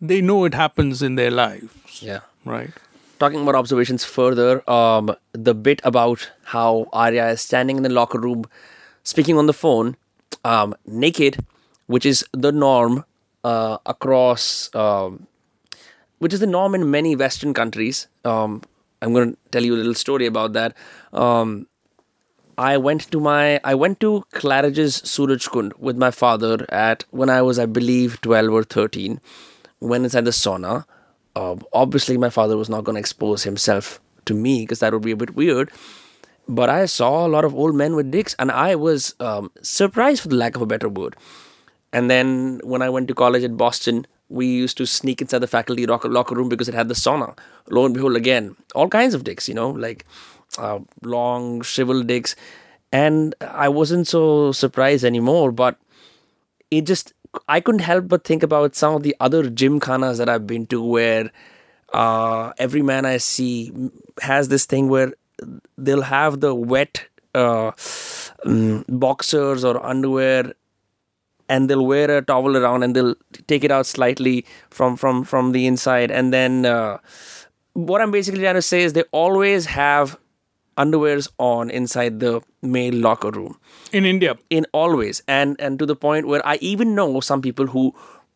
they know it happens in their lives, Yeah. right? Talking about observations further, um, the bit about how Arya is standing in the locker room, speaking on the phone, um, naked, which is the norm uh, across, um, which is the norm in many Western countries. Um, I'm going to tell you a little story about that. Um, I went to my I went to Claridge's Surajkund with my father at when I was I believe 12 or 13 went inside the sauna um, obviously my father was not going to expose himself to me because that would be a bit weird but I saw a lot of old men with dicks and I was um, surprised for the lack of a better word and then when I went to college at Boston, we used to sneak inside the faculty locker, locker room because it had the sauna. Lo and behold, again, all kinds of dicks, you know, like uh, long, shriveled dicks. And I wasn't so surprised anymore, but it just, I couldn't help but think about some of the other gymkhanas that I've been to where uh, every man I see has this thing where they'll have the wet uh, mm, boxers or underwear and they'll wear a towel around and they'll take it out slightly from from from the inside. And then uh, what i'm basically trying to say is they always have underwears on inside the male locker room. In India, in always. And and to the point where i even know some people who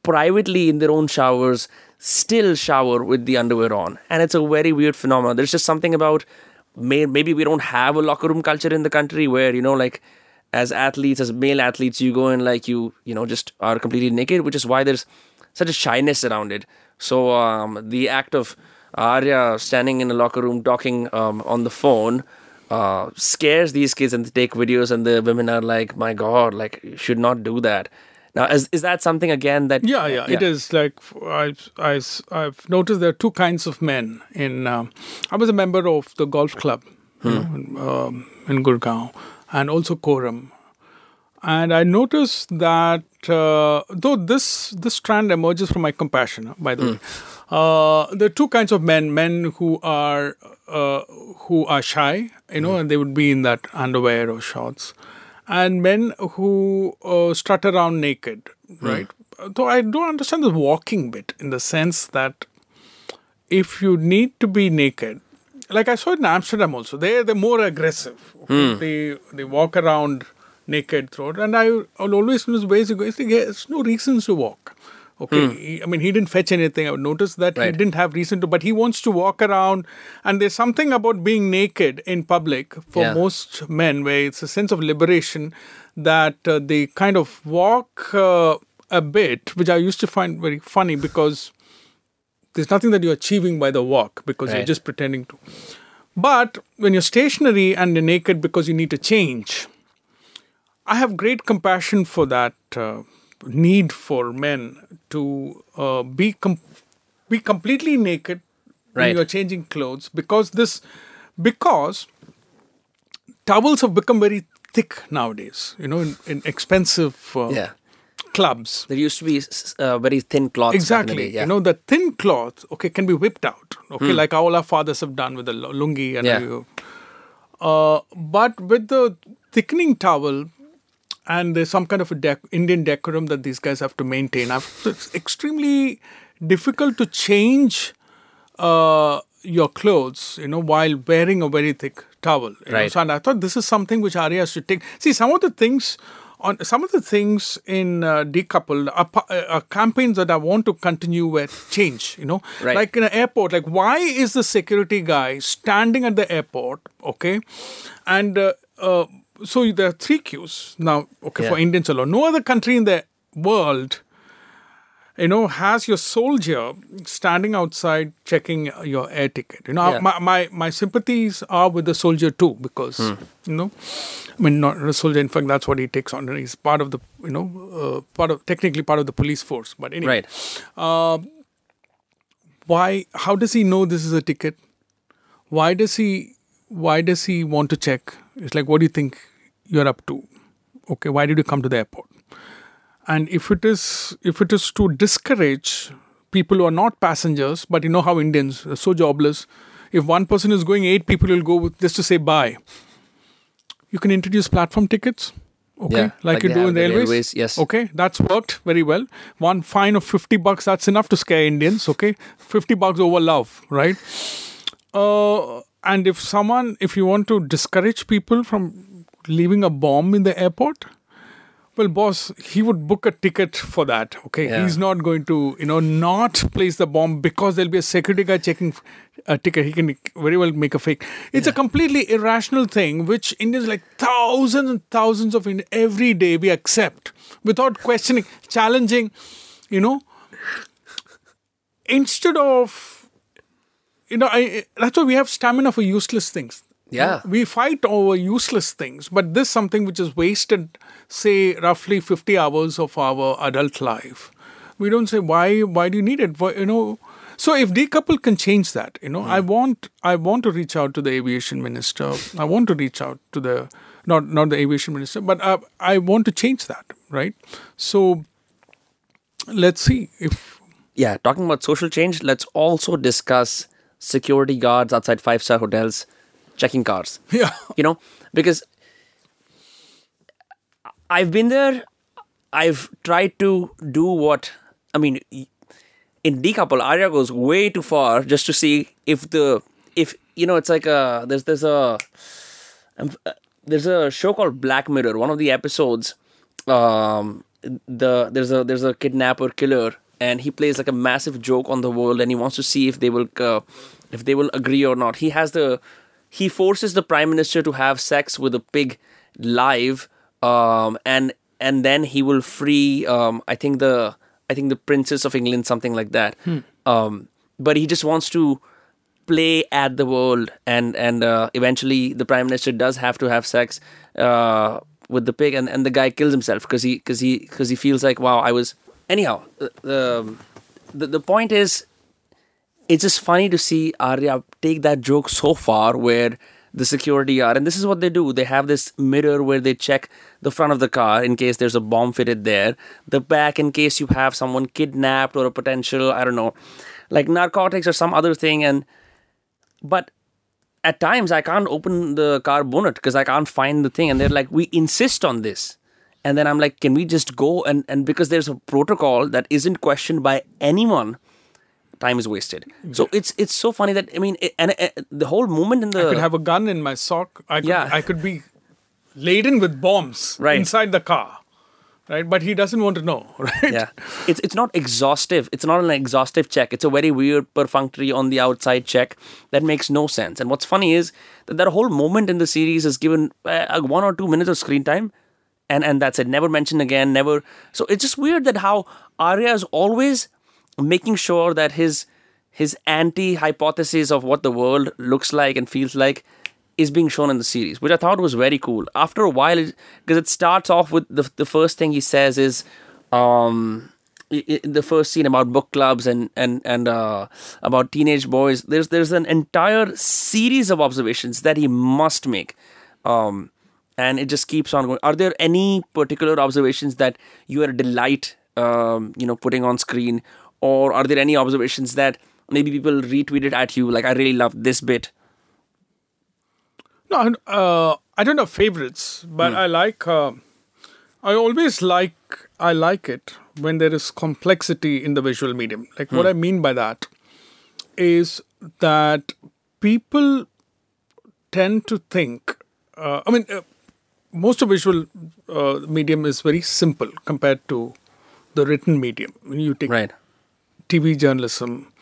privately in their own showers still shower with the underwear on. And it's a very weird phenomenon. There's just something about may, maybe we don't have a locker room culture in the country where you know like as athletes as male athletes you go and like you you know just are completely naked which is why there's such a shyness around it. So um, the act of Arya standing in a locker room talking um, on the phone uh, scares these kids and they take videos and the women are like my god like you should not do that now is, is that something again that yeah, yeah, yeah. it is like I've, I've, I've noticed there are two kinds of men. In um, I was a member of the golf club you know, in, um, in Gurgaon and also Quorum, and I noticed that uh, though this this trend emerges from my compassion, by the way, uh, there are two kinds of men: men who are uh, who are shy, you know, and they would be in that underwear or shorts, and men who uh, strut around naked, right? Though I don't understand the walking bit in the sense that if you need to be naked, like I saw it in Amsterdam also, they they're more aggressive. Okay? They they walk around naked throat. and I always notice ways to go. It's like, no reasons to walk. Okay, He- I mean he didn't fetch anything. I would notice that he didn't have reason to, but he wants to walk around, and there's something about being naked in public for Yeah. most men where it's a sense of liberation that uh, they kind of walk uh, a bit, which I used to find very funny because there's nothing that you're achieving by the walk because you're just pretending to. But when you're stationary and you're naked because you need to change, I have great compassion for that uh, need for men to uh, be com- be completely naked when you're changing clothes because this because towels have become very thick nowadays. You know, in, in expensive uh, Yeah. clubs. There used to be uh, very thin cloths. back in the Exactly. yeah. You know, the thin cloth, okay, can be whipped out. Okay, like all our fathers have done with the lungi and Yeah. uh, but with the thickening towel and there's some kind of a dec- Indian decorum that these guys have to maintain. I've, it's extremely difficult to change uh, your clothes, you know, while wearing a very thick towel. you know. Right. So, and I thought this is something which Arya should take. See, some of the things on some of the things in uh, decoupled are, uh, are campaigns that I want to continue with change. You know, Right. like in an airport. Like, why is the security guy standing at the airport? Okay, and uh, uh, so there are three queues now. Okay, for Indians alone. No other country in the world you know, has your soldier standing outside checking your air ticket. You know, Yeah. my, my my sympathies are with the soldier too, because Hmm. you know, I mean, not a soldier. In fact, that's what he takes on. He's part of the, you know, uh, part of technically part of the police force. But anyway, Right. why? How does he know this is a ticket? Why does he? Why does he want to check? It's like, what do you think you're up to? Okay, why did you come to the airport? And if it is, if it is to discourage people who are not passengers, but you know how Indians are so jobless. If one person is going, eight people will go with just to say bye. You can introduce platform tickets. Okay, Yeah, like, like you do in the railways. railways, yes. Okay, that's worked very well. One fine of 50 bucks, that's enough to scare Indians. Okay, 50 bucks over love, right? Uh, and if someone, if you want to discourage people from leaving a bomb in the airport, well, boss, he would book a ticket for that. Okay, Yeah. he's not going to, you know, not place the bomb because there'll be a security guy checking a ticket. He can very well make a fake. It's a completely irrational thing, which Indians like thousands and thousands of Indians every day we accept without questioning, challenging. You know, instead of, you know, I that's why we have stamina for useless things. Yeah. we fight over useless things but this something which is wasted say roughly 50 hours of our adult life. We don't say why why do you need it? Why- you know so if decouple can change that you know i want i want to reach out to the aviation minister. I want to reach out to the not not the aviation minister but uh, i want to change that right? So let's see if yeah, talking about social change, let's also discuss security guards outside five star hotels checking cars. yeah You know, because I've been there, I've tried to do what I mean. In decouple, Arya goes way too far just to see if the if you know it's like a there's there's a um, uh, there's a show called Black Mirror. One of the episodes, um, the there's a there's a kidnapper killer, and he plays like a massive joke on the world, and he wants to see if they will uh, if they will agree or not. He has the he forces the prime minister to have sex with a pig live, um, and and then he will free. Um, I think the I think the princess of England, something like that. Um, but he just wants to play at the world and and uh, eventually the prime minister does have to have sex uh, with the pig and, and the guy kills himself because he because he because he feels like wow I was anyhow uh, the, the the point is it's just funny to see Arya take that joke so far where the security are. And this is what they do they have this mirror where they check the front of the car in case there's a bomb fitted there, the back in case you have someone kidnapped or a potential, I don't know, like narcotics or some other thing. And but at times I can't open the car bonnet because I can't find the thing. And they're like, we insist on this. And then I'm like, can we just go? And, and because there's a protocol that isn't questioned by anyone, time is wasted. So it's it's so funny that I mean, it, and uh, the whole moment in the I could have a gun in my sock. I could, Yeah. I could be laden with bombs Right. inside the car, right? But he doesn't want to know, right? yeah it's it's not exhaustive it's not an exhaustive check it's a very weird perfunctory on the outside check that makes no sense and what's funny is that that whole moment in the series is given uh, one or two minutes of screen time and and that's it never mentioned again never so it's just weird that how arya is always making sure that his his anti hypothesis of what the world looks like and feels like is being shown in the series, which I thought was very cool. After a while, because it, starts off with the the first thing he says is, um, i- i- the first scene about book clubs and and and uh, about teenage boys. There's there's an entire series of observations that he must make. Um, and it just keeps on going. Are there any particular observations that you are a delight, um, you know, putting on screen, or are there any observations that maybe people retweeted at you, like I really love this bit? No, uh, I don't have favorites, but Hmm. I like. Uh, I always like. I like it when there is complexity in the visual medium. Like Hmm. what I mean by that is that people tend to think. Uh, I mean, uh, most of visual uh, medium is very simple compared to the written medium. When you take Right. TV journalism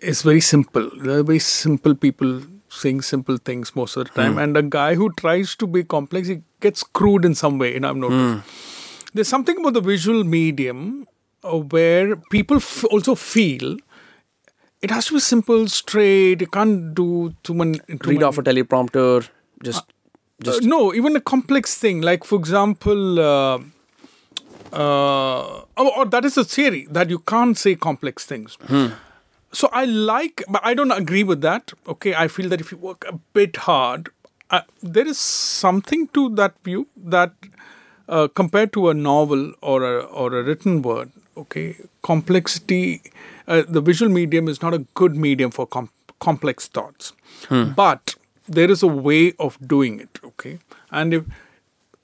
is very simple. There are very simple people saying simple things most of the time. And a guy who tries to be complex, he gets screwed in some way. You know, I've noticed. There's something about the visual medium uh, where people f- also feel it has to be simple, straight. You can't do too many. Too Read many- off a teleprompter. Just, uh, no, even a complex thing. Like, for example, uh, uh, or, or that is a theory that you can't say complex things. So I like, but I don't agree with that. Okay, I feel that if you work a bit hard, uh, there is something to that view that uh, compared to a novel or a or a written word, okay, complexity, uh, the visual medium is not a good medium for com- complex thoughts, but there is a way of doing it, okay, and if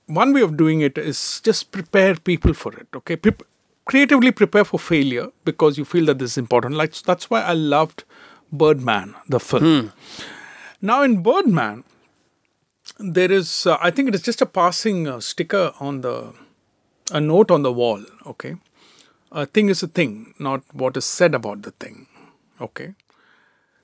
one way of doing it is just prepare people for it okay? Prep- creatively prepare for failure because you feel that this is important. Like that's why i loved birdman the film. Now in birdman there is uh, i think it is just a passing uh, sticker on the a note on the wall okay? A thing is a thing not what is said about the thing okay?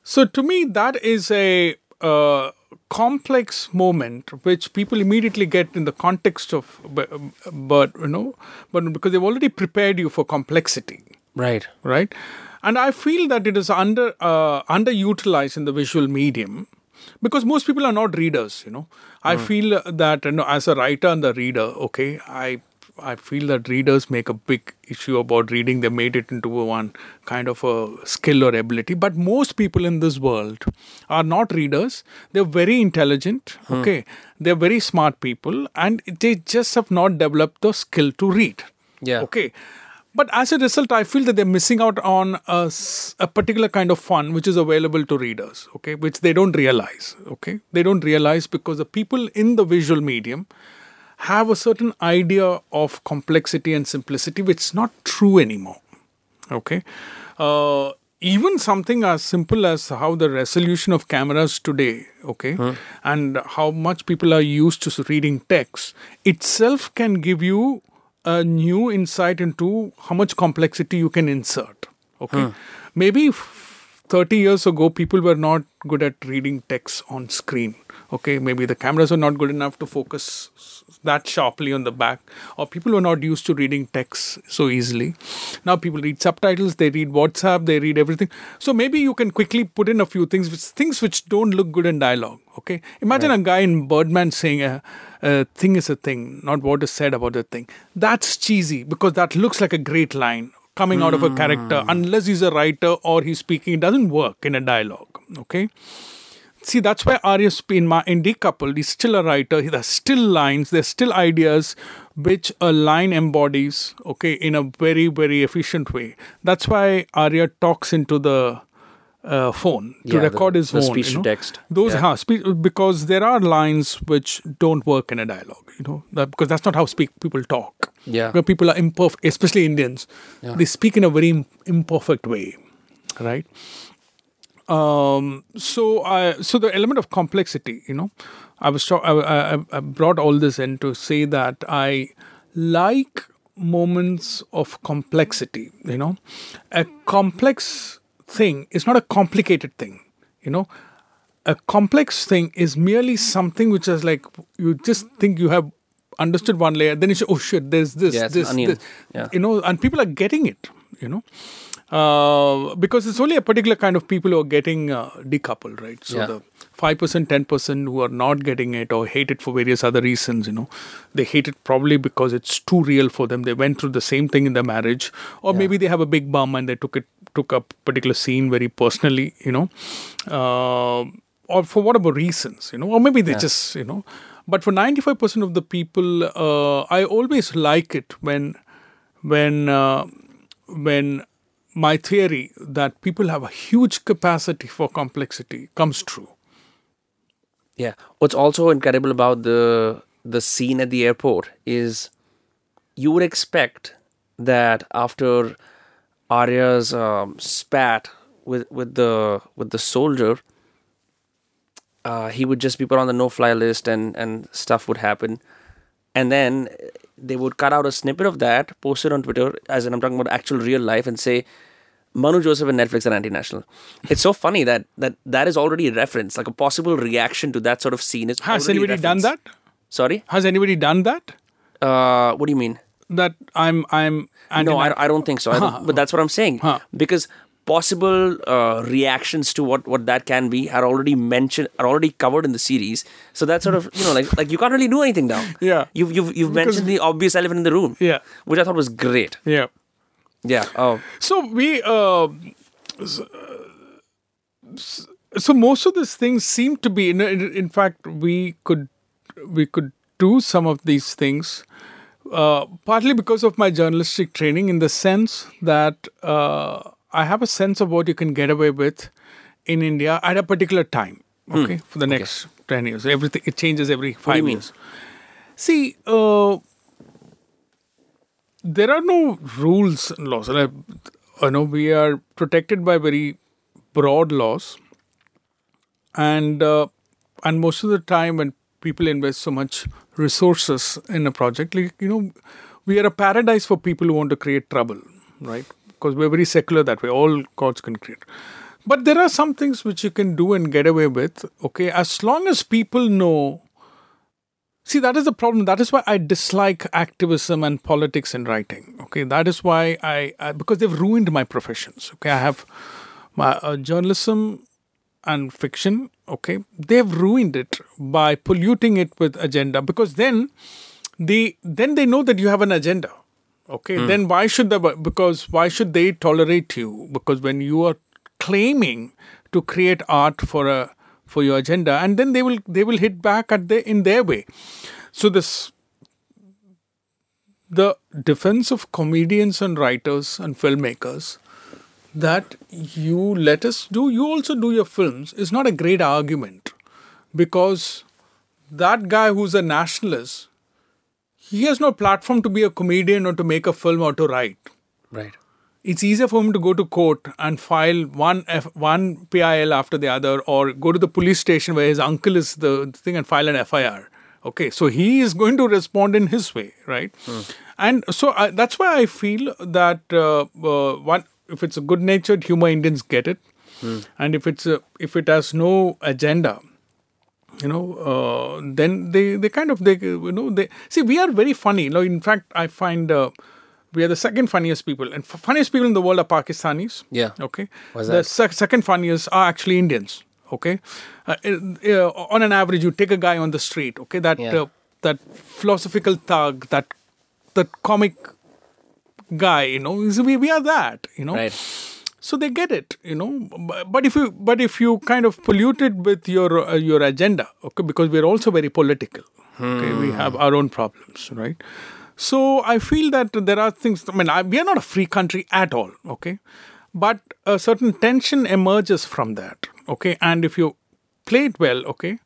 So to me, that is a uh, complex moment which people immediately get in the context of, bu- but you know, but because they've already prepared you for complexity, right. right? And I feel that it is under uh, underutilized in the visual medium because most people are not readers. You know, I feel that you know, as a writer and the reader, okay, I I feel that readers make a big issue about reading. They made it into one kind of a skill or ability. But most people in this world are not readers. They're very intelligent. Hmm. Okay, they're very smart people, and they just have not developed the skill to read. Yeah. Okay. But as a result, I feel that they're missing out on a particular kind of fun which is available to readers, okay, which they don't realize, okay. They don't realize because the people in the visual medium have a certain idea of complexity and simplicity which is not true anymore, okay. Uh, even something as simple as how the resolution of cameras today, okay, and how much people are used to reading text itself can give you a new insight into how much complexity you can insert. Okay, maybe 30 years ago, people were not good at reading text on screen. Okay, maybe the cameras are not good enough to focus that sharply on the back, or people were not used to reading text so easily. Now people read subtitles, they read WhatsApp, they read everything. So maybe you can quickly put in a few things, which, things which don't look good in dialogue. Okay, imagine a guy in Birdman saying a, a thing is a thing, not what is said about a thing. That's cheesy because that looks like a great line coming out of a character. Hmm. Unless he's a writer or he's speaking, it doesn't work in a dialogue. Okay see that's why Arya Sp- in decoupled he's still a writer there's still lines there's still ideas which a line embodies okay in a very very efficient way that's why Arya talks into the uh, phone to Yeah, the- record his the phone speech you to know? text. those Yeah. spe- because there are lines which don't work in a dialogue you know that, because that's not how speak people talk Yeah. where people are imperfect especially indians Yeah. they speak in a very imperfect way right um, so I, so the element of complexity, you know, I was talk, I, I, I brought all this in to say that I like moments of complexity. You know, a complex thing is not a complicated thing. You know, a complex thing is merely something which is like you just think you have understood one layer, then you say, oh shit, there's this, Yeah, this, onion. this, Yeah. you know, and people are getting it. You know uh, because it's only a particular kind of people who are getting uh, decoupled, right? So Yeah. the five percent, ten percent who are not getting it or hate it for various other reasons, you know, they hate it probably because it's too real for them. They went through the same thing in their marriage, or maybe they have a big bum and they took it took up particular scene very personally, you know, uh, or for whatever reasons, you know, or maybe they just, you know. But for ninety five percent of the people, uh, I always like it when when uh, when my theory that people have a huge capacity for complexity comes true. Yeah. What's also incredible about the the scene at the airport is you would expect that after Arya's um, spat with with the with the soldier, uh, he would just be put on the no-fly list and and stuff would happen, and then they would cut out a snippet of that, post it on Twitter, as in I'm talking about actual real life, and say. Manu Joseph and Netflix are anti-national. It's so funny that that that is already a reference, like a possible reaction to that sort of scene. Is Has anybody done that? Sorry, Has anybody done that? uh, what do you mean? That I'm I'm no, anti- I, I don't think so. I don't, but that's what I'm saying Huh. because possible uh, reactions to what what that can be are already mentioned, are already covered in the series. So that's sort of you know like like you can't really do anything now. Yeah. you've you've you've Because- mentioned the obvious elephant in the room. Yeah. which I thought was great. yeah. Yeah. Oh, So we uh, s- so most of these things seem to be in, in fact we could we could do some of these things uh, partly because of my journalistic training in the sense that uh, I have a sense of what you can get away with in India at a particular time okay for the next 10 years everything it changes every 5 do mean? years see uh, there are no rules and laws. Like, you know, we are protected by very broad laws, and uh, and most of the time when people invest so much resources in a project, like you know, we are a paradise for people who want to create trouble, right? Because we're very secular that way. All gods can create. But there are some things which you can do and get away with, okay, as long as people know See, that is the problem. That is why I dislike activism and politics in writing. Okay, that is why I, I because they've ruined my professions. Okay, I have my uh, journalism and fiction. Okay, they've ruined it by polluting it with agenda. Because then, the then they know that you have an agenda. Okay, then why should the because why should they tolerate you? Because when you are claiming to create art for a for your agenda and then they will they will hit back at the in their way. So this the defense of comedians and writers and filmmakers that you let us do you also do your films is not a great argument. Because that guy who's a nationalist he has no platform to be a comedian or to make a film or to write. Right. It's easier for him to go to court and file one F, one PIL after the other, or go to the police station where his uncle is the thing and file an FIR. Okay, so he is going to respond in his way, right? And so I, that's why I feel that uh, uh, one, if it's a good-natured humor, Indians get it, and if it's a, if it has no agenda, you know, uh, then they they kind of they you know they see we are very funny. You know, in fact, I find. Uh, we are the second funniest people, and f- funniest people in the world are Pakistanis. Yeah. Okay. Why's the sec- second funniest are actually Indians. Okay. Uh, uh, on an average, you take a guy on the street. Okay, that Yeah. uh, that philosophical thug, that that comic guy. You know, we we are that. You know. Right. so they get it you know but if you but if you kind of pollute it with your uh, your agenda okay because we're also very political okay we have our own problems right so i feel that there are things i mean I, we are not a free country at all okay but a certain tension emerges from that okay and if you play it well okay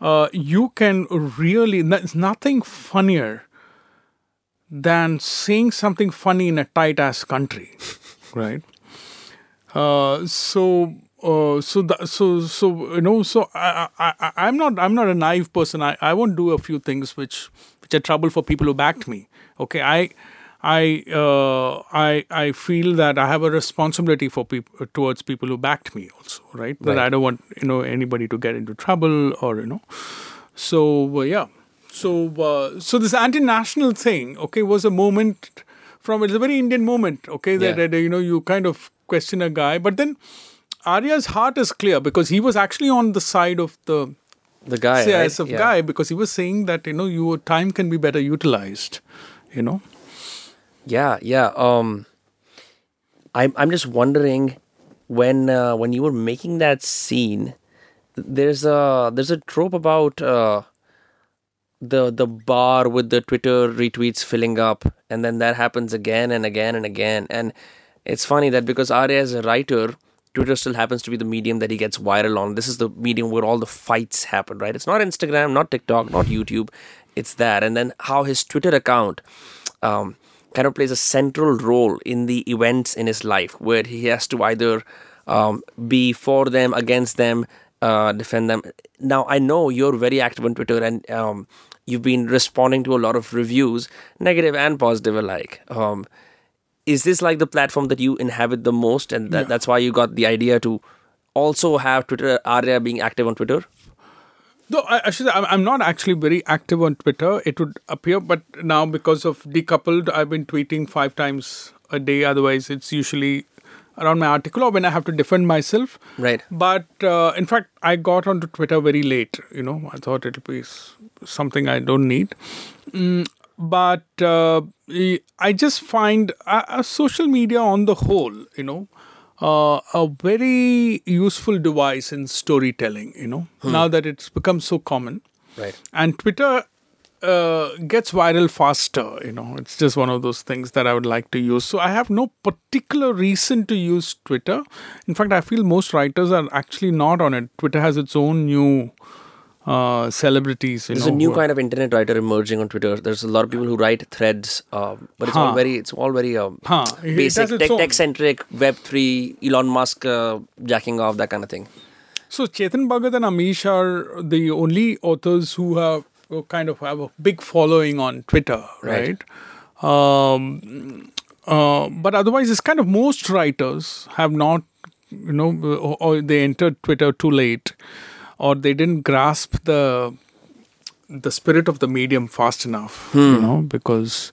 uh, you can really there's nothing funnier than saying something funny in a tight ass country, right? Uh, so. Uh, so the, so so you know so I I I'm not I'm not a naive person I, I won't do a few things which which are trouble for people who backed me okay I I uh, I I feel that I have a responsibility for people towards people who backed me also right that Right. I don't want you know anybody to get into trouble or you know so uh, yeah so uh, so this anti-national thing okay was a moment from it's a very indian moment okay that, Yeah. that, you know you kind of question a guy but then arya's heart is clear because he was actually on the side of the The guy. CISF right? Yeah. guy because he was saying that you know your time can be better utilized you know Yeah, yeah. Um, I'm I'm just wondering when uh, when you were making that scene, there's a there's a trope about uh, the the bar with the Twitter retweets filling up, and then that happens again and again and again. And it's funny that because Arya is a writer, Twitter still happens to be the medium that he gets viral on. This is the medium where all the fights happen, right? It's not Instagram, not TikTok, not YouTube. It's that, and then how his Twitter account. Um, kind of plays a central role in the events in his life where he has to either um, be for them, against them, uh, defend them. Now, I know you're very active on Twitter and um, you've been responding to a lot of reviews, negative and positive alike. Um, is this like the platform that you inhabit the most, and that, Yeah. that's why you got the idea to also have Twitter Arya being active on Twitter? Though I, I should say, I'm, I'm not actually very active on Twitter. It would appear, but now because of decoupled, I've been tweeting five times a day. Otherwise, it's usually around my article or when I have to defend myself. Right. But uh, in fact, I got onto Twitter very late. You know, I thought it'll be something I don't need. Mm, but uh, I just find uh, uh, social media on the whole, you know, uh, a very useful device in storytelling. You know, now that it's become so common, Right. and Twitter uh, gets viral faster. You know, it's just one of those things that I would like to use. So I have no particular reason to use Twitter. In fact, I feel most writers are actually not on it. Twitter has its own new uh, celebrities. You There's know, a new kind of internet writer emerging on Twitter. There's a lot of people who write threads, um, but it's all very, it's all very um, Huh. Basic, tech, tech-centric, Web three, Elon Musk uh, jacking off that kind of thing. So Chetan Bhagat and Amish are the only authors who have who kind of have a big following on Twitter, Right. right? Um, uh, but otherwise, it's kind of most writers have not, you know, or, or they entered Twitter too late, or they didn't grasp the the spirit of the medium fast enough, you know, because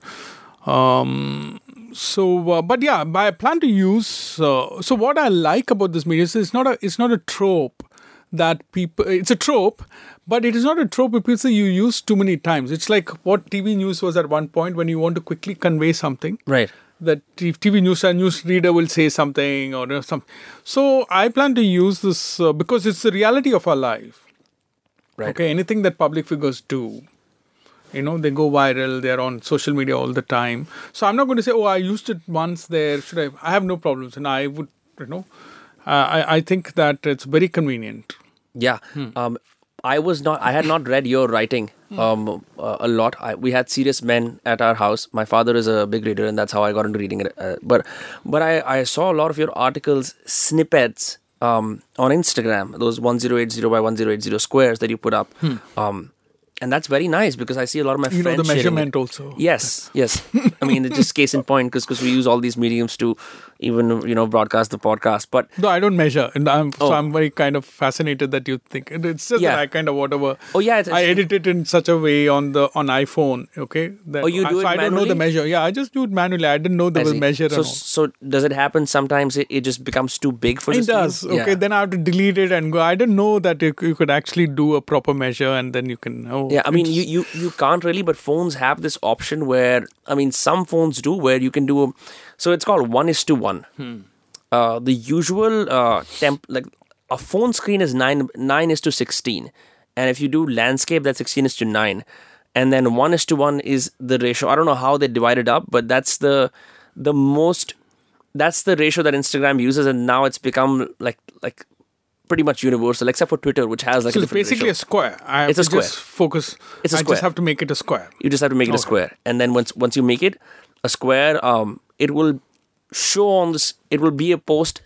um so uh, but yeah i plan to use uh, so what i like about this medium is it's not a it's not a trope that people it's a trope but it is not a trope people say you use too many times. It's like what tv news was at one point when you want to quickly convey something. Right. That TV news and news reader will say something or you know, something. So I plan to use this uh, because it's the reality of our life. Right. Okay, anything that public figures do, you know, they go viral. They're on social media all the time. So I'm not going to say, oh, I used it once there. Should I? I have no problems, and I would, you know, uh, I I think that it's very convenient. Yeah. Um, I was not. I had not read your writing um uh, a lot. I, we had serious men at our house. My father is a big reader, and that's how I got into reading it. Uh, but but I I saw a lot of your articles snippets um on Instagram. Those one zero eight zero by one zero eight zero squares that you put up. Hmm. Um. And that's very nice because I see a lot of my friends. You know the measurement also. Yes, yes. I mean, it's just case in point because we use all these mediums to even you know broadcast the podcast. But No, I don't measure, and I'm so Oh. I'm very kind of fascinated that you think it's just Yeah. that I kind of whatever. Oh, yeah, it's- I it's- edit it in such a way on the on iPhone. Okay, that, Oh, you I, do so it I don't know the measure. Yeah, I just do it manually. I didn't know there I was measure. So so does it happen sometimes? It, it just becomes too big for It does. Okay, Yeah. then I have to delete it and go. I didn't know that you, you could actually do a proper measure and then you can. Oh, Yeah, I mean, you, you you can't really, but phones have this option where I mean, some phones do where you can do. A, so it's called one is to one. Hmm. uh, the usual uh, temp like a phone screen is nine nine is to sixteen, and if you do landscape, that's sixteen is to nine, and then one is to one is the ratio. I don't know how they divide it up, but that's the the most that's the ratio that Instagram uses, and now it's become like like pretty much universal, except for Twitter, which has like So a it's basically ratio. a square. I It's a square. focus. It's a I square. I just have to make it a square. You just have to make it a square, and then once once you make it a square, um, it will show on this. It will be a post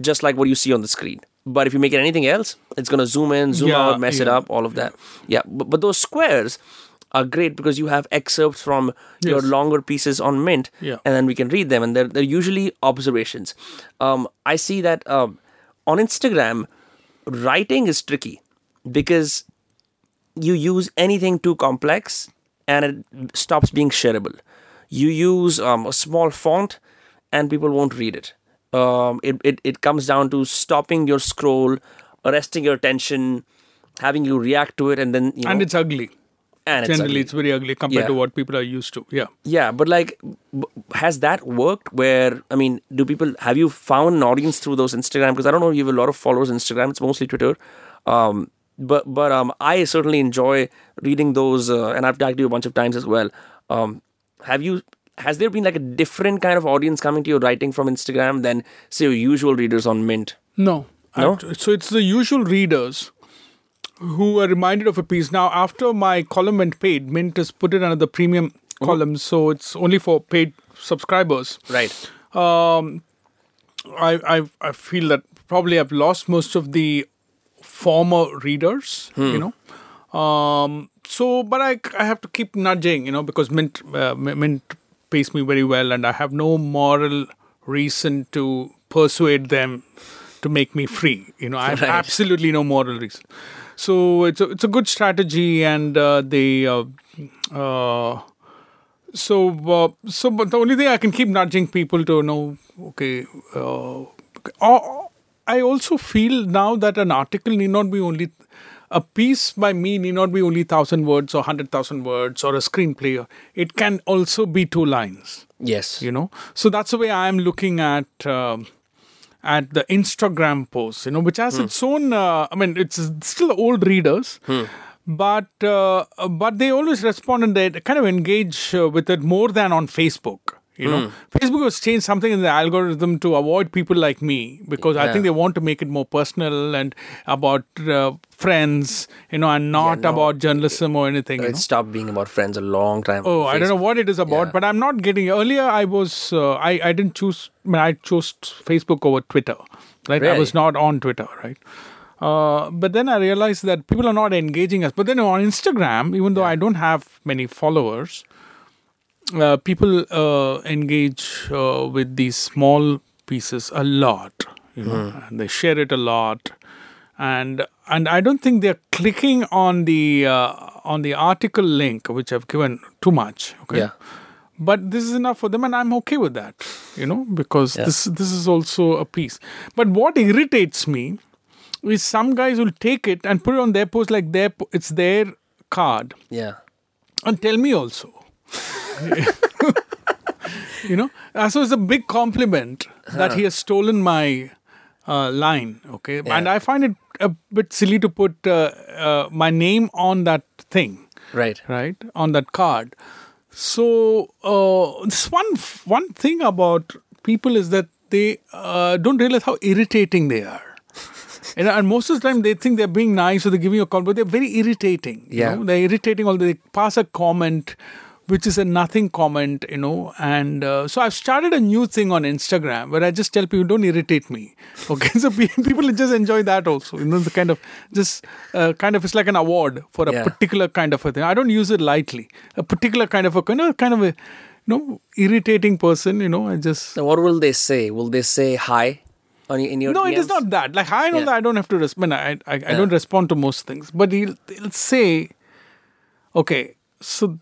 just like what you see on the screen. But if you make it anything else, it's gonna zoom in, zoom Yeah, out, mess it up, all of that. Yeah, but, but those squares are great because you have excerpts from your longer pieces on Mint, Yeah. and then we can read them, and they're they're usually observations. Um, I see that um, on Instagram, writing is tricky because you use anything too complex and it stops being shareable. You use um, a small font and people won't read it. Um, it, it. It comes down to stopping your scroll, arresting your attention, having you react to it, and then you know, And it's ugly. and it's Generally, ugly. it's very ugly compared Yeah. to what people are used to. Yeah. Yeah, but like, has that worked? Where I mean, do people have you found an audience through those Instagram? Because I don't know, you have a lot of followers on Instagram. It's mostly Twitter. Um, but but um, I certainly enjoy reading those, uh, and I've tagged you a bunch of times as well. Um, have you? Has there been like a different kind of audience coming to your writing from Instagram than say your usual readers on Mint? No. No? I- so it's the usual readers who are reminded of a piece. Now, after my column went paid, Mint has put it under the premium Mm-hmm. column, so it's only for paid subscribers. Right. Um, I, I I feel that probably I've lost most of the former readers, you know. Um, so, but I I have to keep nudging, you know, because Mint uh, Mint pays me very well, and I have no moral reason to persuade them to make me free. You know, I have Right. absolutely no moral reason. So it's a it's a good strategy, and uh, they. Uh, uh, so, uh, so, but the only thing I can keep nudging people to know, okay, uh, uh, I also feel now that an article need not be only a piece by me need not be only thousand words or hundred thousand words or a screenplay. It can also be two lines. Yes. You know, so that's the way I am looking at. Um, at the Instagram post, you know, which has its own. Uh, I mean, it's still old readers, but uh, but they always respond and they kind of engage uh, with it more than on Facebook. You know, Facebook has changed something in the algorithm to avoid people like me because I think they want to make it more personal and about uh, friends, you know, and not no. about journalism or anything. you It stopped being about friends a long time. Ago. Oh, I don't know what it is about, Yeah. but I'm not getting. Earlier, I was uh, I I didn't choose. I, mean, I chose Facebook over Twitter. Right, I was not on Twitter. Right, uh, but then I realized that people are not engaging us. But then on Instagram, even though I don't have many followers, uh, people uh, engage uh, with these small pieces a lot. You know, Hmm. and they share it a lot, and and I don't think they're clicking on the uh, on the article link which I've given too much. Okay. Yeah. But this is enough for them, and I'm okay with that, you know, because Yeah. this this is also a piece. But what irritates me is some guys will take it and put it on their post like their po- it's their card Yeah. and tell me also. you know, uh, so it's a big compliment that he has stolen my uh, line. Okay, and I find it a bit silly to put uh, uh, my name on that thing, Right. right, on that card. So uh, this one one thing about people is that they uh, don't realize how irritating they are. And, and most of the time they think they're being nice or they're giving you a call, but they're very irritating. You Yeah. know? They're irritating, although they pass a comment, which is a nothing comment, you know. And uh, so I've started a new thing on Instagram where I just tell people, don't irritate me. Okay. so people just enjoy that also. You know, the kind of just uh, kind of, it's like an award for a Yeah. particular kind of a thing. I don't use it lightly. A particular kind of a, you know, kind of a, you know, irritating person, you know, I just. Now, what will they say? Will they say hi on your, in your No, it is not that. Like I know Yeah. that I don't have to respond. I I, I don't respond to most things, but he'll, he'll say, "Okay, so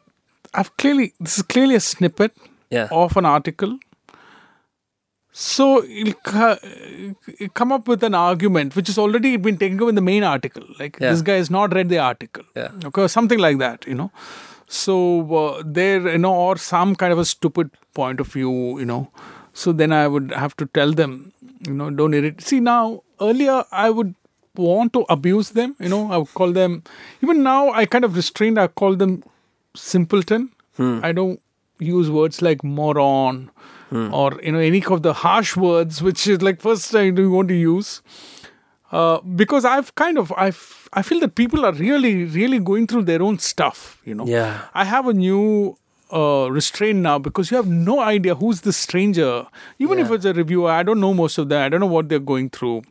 I've clearly this is clearly a snippet Yeah. of an article." So he'll co- he'll come up with an argument which has already been taken up in the main article. Like Yeah. this guy has not read the article. Yeah. Okay, something like that. You know. So uh, there, you know, or some kind of a stupid point of view. You know. So then I would have to tell them you know, don't irritate. See, now, earlier I would want to abuse them, you know, I would call them, even now I kind of restrained, I call them simpleton. I don't use words like moron or, you know, any of the harsh words, which is like first I do want to use. Uh, because I've kind of I've I feel that people are really really going through their own stuff. You know. Yeah. I have a new uh, restraint now because you have no idea who's the stranger. Even if it's a reviewer, I don't know most of them. I don't know what they're going through.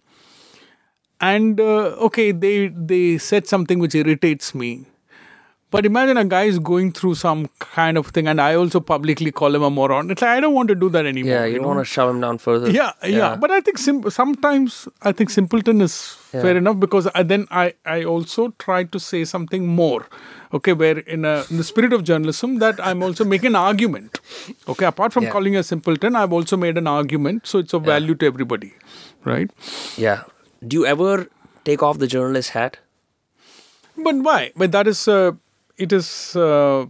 And uh, okay, they they said something which irritates me. But imagine a guy is going through some kind of thing, and I also publicly call him a moron. It's like I don't want to do that anymore. Yeah, you don't want to shove him down further. Yeah, yeah, But I think sim- sometimes I think simpleton is fair enough because I, then I I also try to say something more. Okay, where in, a, in the spirit of journalism that I'm also making an argument. Okay, apart from Yeah. calling a simpleton, I've also made an argument, so it's of value to everybody, right? Yeah. Do you ever take off the journalist hat? But why? But that is uh, it is uh,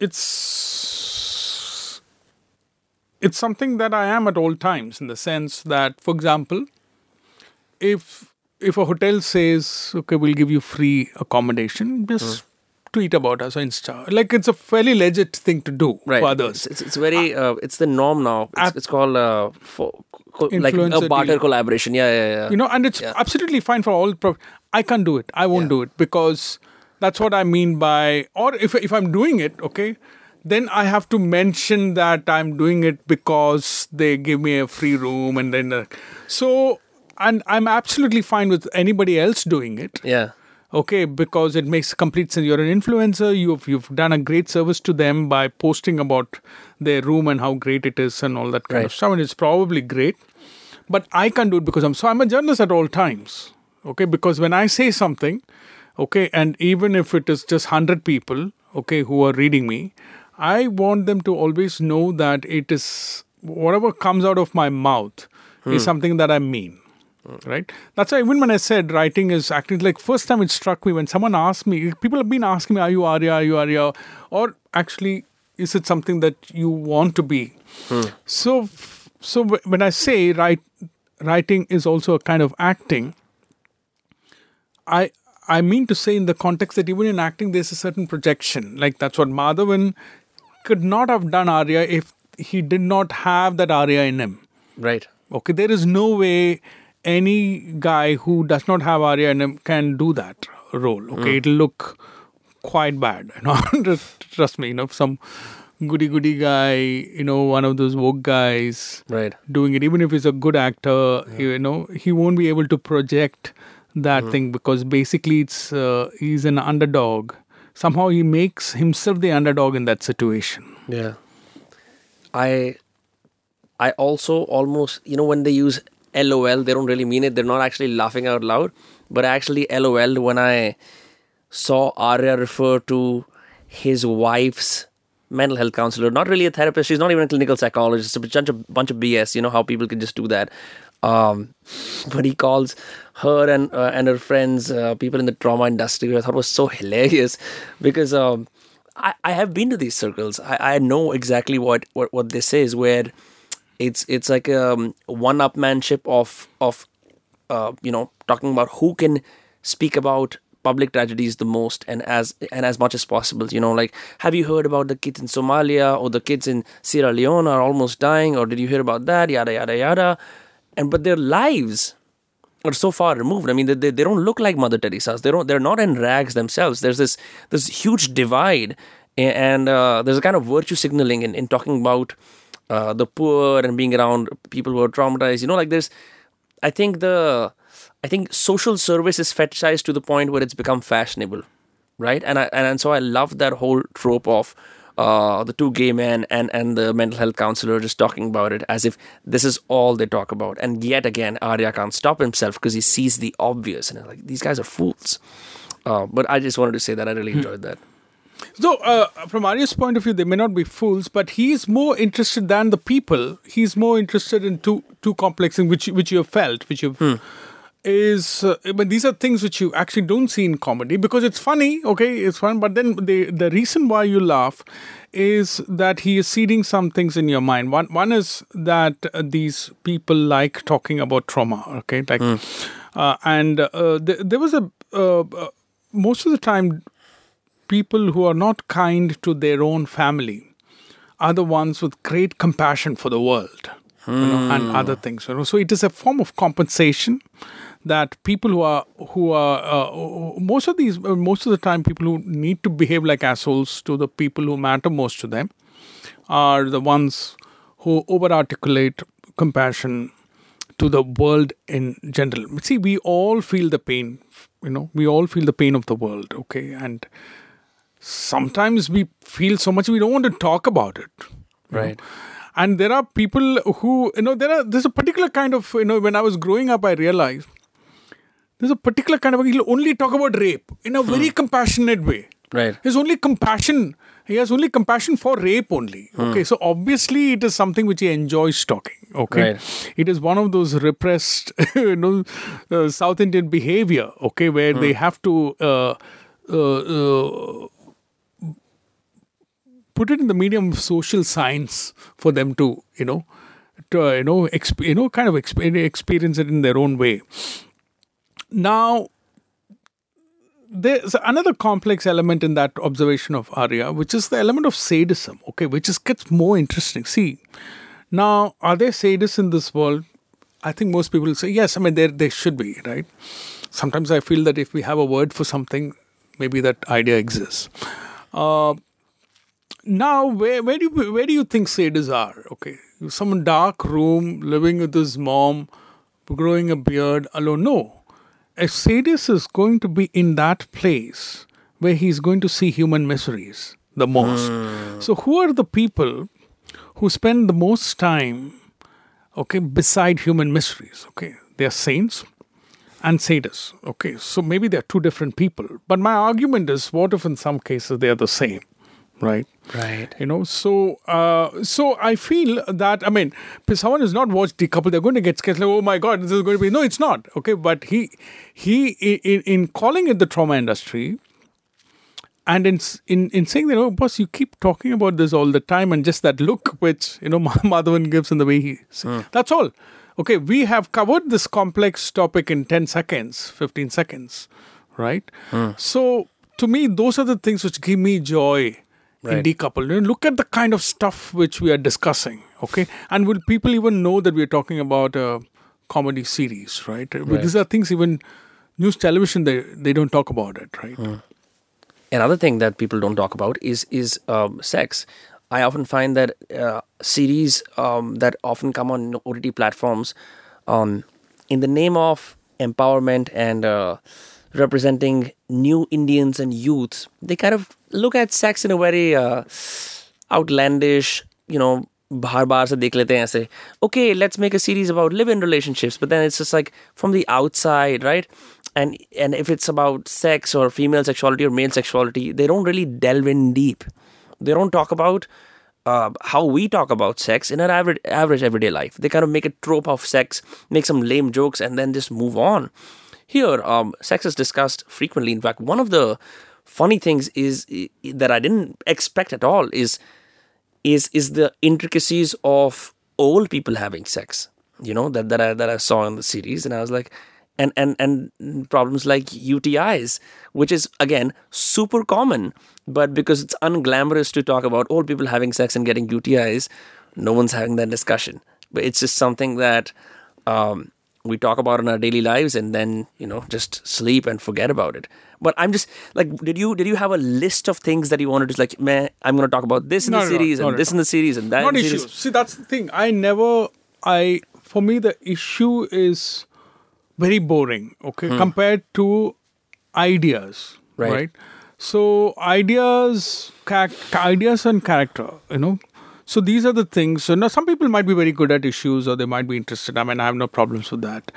it's it's something that I am at all times in the sense that, for example, if if a hotel says, "Okay, we'll give you free accommodation," just tweet about us on Insta. Like it's a fairly legit thing to do for others. It's, it's, it's very, uh, it's the norm now. It's, it's called uh, for, co- like a barter deal. collaboration. Yeah, yeah, yeah. you know and it's Yeah. absolutely fine for all pro- i can't do it. I won't Yeah. do it because that's what i mean by or if, if i'm doing it okay then i have to mention that i'm doing it because they give me a free room and then uh, so and i'm absolutely fine with anybody else doing it. Yeah. okay because it makes complete sense. You're an influencer. You've you've done a great service to them by posting about their room and how great it is and all that kind of stuff. And it's probably great but i can't do it because i'm so i'm a journalist at all times okay? Because when i say something okay and even if it is just 100 people okay who are reading me i want them to always know that it is whatever comes out of my mouth is hmm. something that i mean right? That's why even when i said writing is acting like first time it struck me when someone asked me people have been asking me are you arya? Are you arya? Or actually is it something that you want to be? Hmm. So so when i say write writing is also a kind of acting i i mean to say in the context that even in acting there's a certain projection like that's what madhavan could not have done arya if he did not have that arya in him Right. Okay, there is no way any guy who does not have Arya in him can do that role. Okay, hmm. it'll look quite bad. You know, trust me. You know, some goody goody guy, you know, one of those woke guys Right. doing it, even if he's a good actor, you know, he won't be able to project that thing because basically it's uh, he's an underdog. Somehow he makes himself the underdog in that situation. Yeah. I I also almost you know when they use LOL they don't really mean it. They're not actually laughing out loud. But I actually LOL when I saw Arya refer to his wife's mental health counselor. Not really a therapist. She's not even a clinical psychologist. It's a bunch of bunch of BS you know how people can just do that um but he calls her and uh, and her friends uh, people in the trauma industry I thought was so hilarious because um I, I have been to these circles. I, I know exactly what, what, what this is, where it's it's like um one upmanship of of uh, you know talking about who can speak about public tragedies the most and as and as much as possible. You know, like have you heard about the kids in Somalia or the kids in Sierra Leone are almost dying, or did you hear about that? Yada yada yada, and but their lives are so far removed. I mean, they, they, they don't look like Mother Teresa's. They don't. They're not in rags themselves. There's this this huge divide, and uh, there's a kind of virtue signaling in, in talking about uh, the poor and being around people who are traumatized. You know, like there's. I think the, I think social service is fetishized to the point where it's become fashionable, right? And I and, and so I love that whole trope of. Uh, the two gay men and, and the mental health counselor just talking about it as if this is all they talk about. And yet again, Arya can't stop himself because he sees the obvious and like these guys are fools. Uh, but I just wanted to say that I really enjoyed that. So, uh, from Arya's point of view, they may not be fools, but he's more interested than the people. He's more interested in two two complex things, which which you have felt, which you've is uh, but these are things which you actually don't see in comedy because it's funny okay it's fun but then the the reason why you laugh is that he is seeding some things in your mind. One one is that uh, these people like talking about trauma okay like uh, and uh, th- there was a uh, uh, most of the time people who are not kind to their own family are the ones with great compassion for the world you know, and other things so it is a form of compensation that people who are who are uh, most of these uh, most of the time people who need to behave like assholes to the people who matter most to them are the ones who over articulate compassion to the world in general see we all feel the pain you know we all feel the pain of the world okay and sometimes we feel so much we don't want to talk about it you know. Right. and there are people who you know there are there's a particular kind of you know when i was growing up i realized there's a particular kind of he'll only talk about rape in a very compassionate way Right. There's only compassion. He has only compassion for rape only. Okay, so obviously it is something which he enjoys talking. Okay, Right. it is one of those repressed, you know, uh, South Indian behavior. Okay, where they have to uh, uh, uh, put it in the medium of social science for them to, you know, to uh, you know, exp- you know, kind of exp- experience it in their own way. Now, there's another complex element in that observation of Arya, which is the element of sadism, okay, which is gets more interesting. See, now are there sadists in this world? I think most people say yes. I mean, there there should be, right? Sometimes I feel that if we have a word for something, maybe that idea exists. Uh, now, where where do you, where do you think sadists are? Okay, some dark room, living with his mom, growing a beard alone. No, a sadist is going to be in that place where he's going to see human miseries the most. Hmm. So, who are the people who spend the most time, okay, beside human miseries? Okay, they are saints and sadists. Okay, so maybe they are two different people. But my argument is, what if in some cases they are the same, right? Right. you know so uh, so i feel that i mean if someone has not watched Decoupled they're going to get scared like oh my god this is going to be no it's not okay? But he he in, in calling it the trauma industry and in, in in saying that oh boss you keep talking about this all the time and just that look which you know madhavan gives in the way he that's all. Okay we have covered this complex topic in 10 seconds 15 seconds right? So to me those are the things which give me joy Right. Decoupled You know, look at the kind of stuff which we are discussing okay? And will people even know that we're talking about a comedy series right, But these are things even news television they they don't talk about it right? Another thing that people don't talk about is is um, sex. I often find that uh, series um, that often come on OTT platforms, um, in the name of empowerment and uh, representing new Indians and youths, they kind of look at sex in a very uh, outlandish, you know, बाहर बाहर से देख लेते हैं ऐसे okay let's make a series about live-in relationships but then it's just like from the outside right and and if it's about sex or female sexuality or male sexuality they don't really delve in deep they don't talk about uh, how we talk about sex in our average average everyday life they kind of make a trope of sex make some lame jokes and then just move on here um, sex is discussed frequently. In fact one of the funny things is that i didn't expect at all is is is the intricacies of old people having sex you know that that I that I saw in the series. And I was like and and and problems like UTIs which is again super common. But because it's unglamorous to talk about old people having sex and getting UTIs no one's having that discussion. But it's just something that um, we talk about in our daily lives and then you know just sleep and forget about it. But i'm just like did you did you have a list of things that you wanted to like man i'm going to talk about this in No, the no, no, series and this in the series and that not in the issue series. see that's the thing. I never i for me the issue is very boring okay hmm. compared to ideas Right. right, so ideas ca- ideas and character you know so these are the things. So now some people might be very good at issues or they might be interested. I mean i have no problems with that.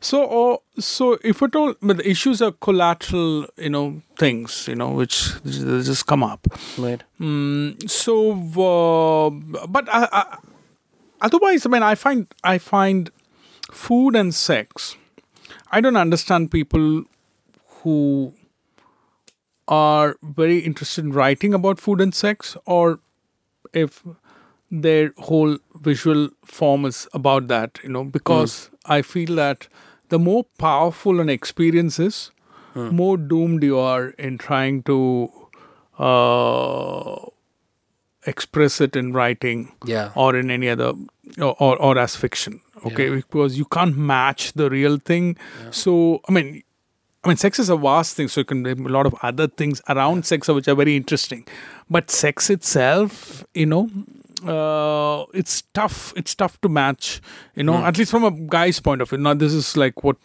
So or so if at all but the issues are collateral you know things you know which just come up. Right. So uh, but I, I, otherwise i mean i find i find food and sex I don't understand people who are very interested in writing about food and sex, or if their whole visual form is about that, you know, because I feel that the more powerful an experience is, more doomed you are in trying to uh, express it in writing Yeah. or in any other or, or, or as fiction okay? Because you can't match the real thing. So i mean i mean sex is a vast thing so you can a lot of other things around sex which are very interesting. But sex itself you know uh, it's tough it's tough to match you know at least from a guy's point of view now this is like what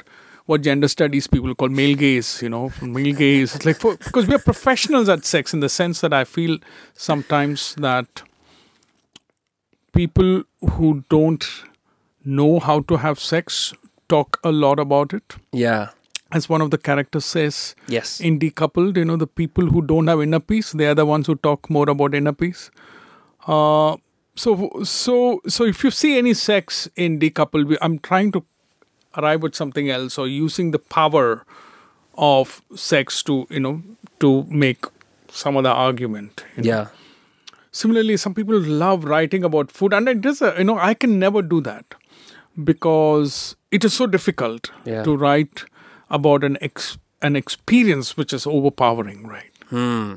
what gender studies people call male gaze you know male gaze it's like for, because we are professionals at sex in the sense that i feel sometimes that people who don't know how to have sex talk a lot about it. Yeah. As one of the characters says, Yes. in decoupled, you know, the people who don't have inner peace, they are the ones who talk more about inner peace. Uh, so, so, so if you see any sex in decoupled, I'm trying to arrive at something else or using the power of sex to, you know, to make some other argument. you know. yeah. Similarly, some people love writing about food, and it is, a, you know, I can never do that because it is so difficult Yeah. to write about an ex- an experience which is overpowering, right? Hmm.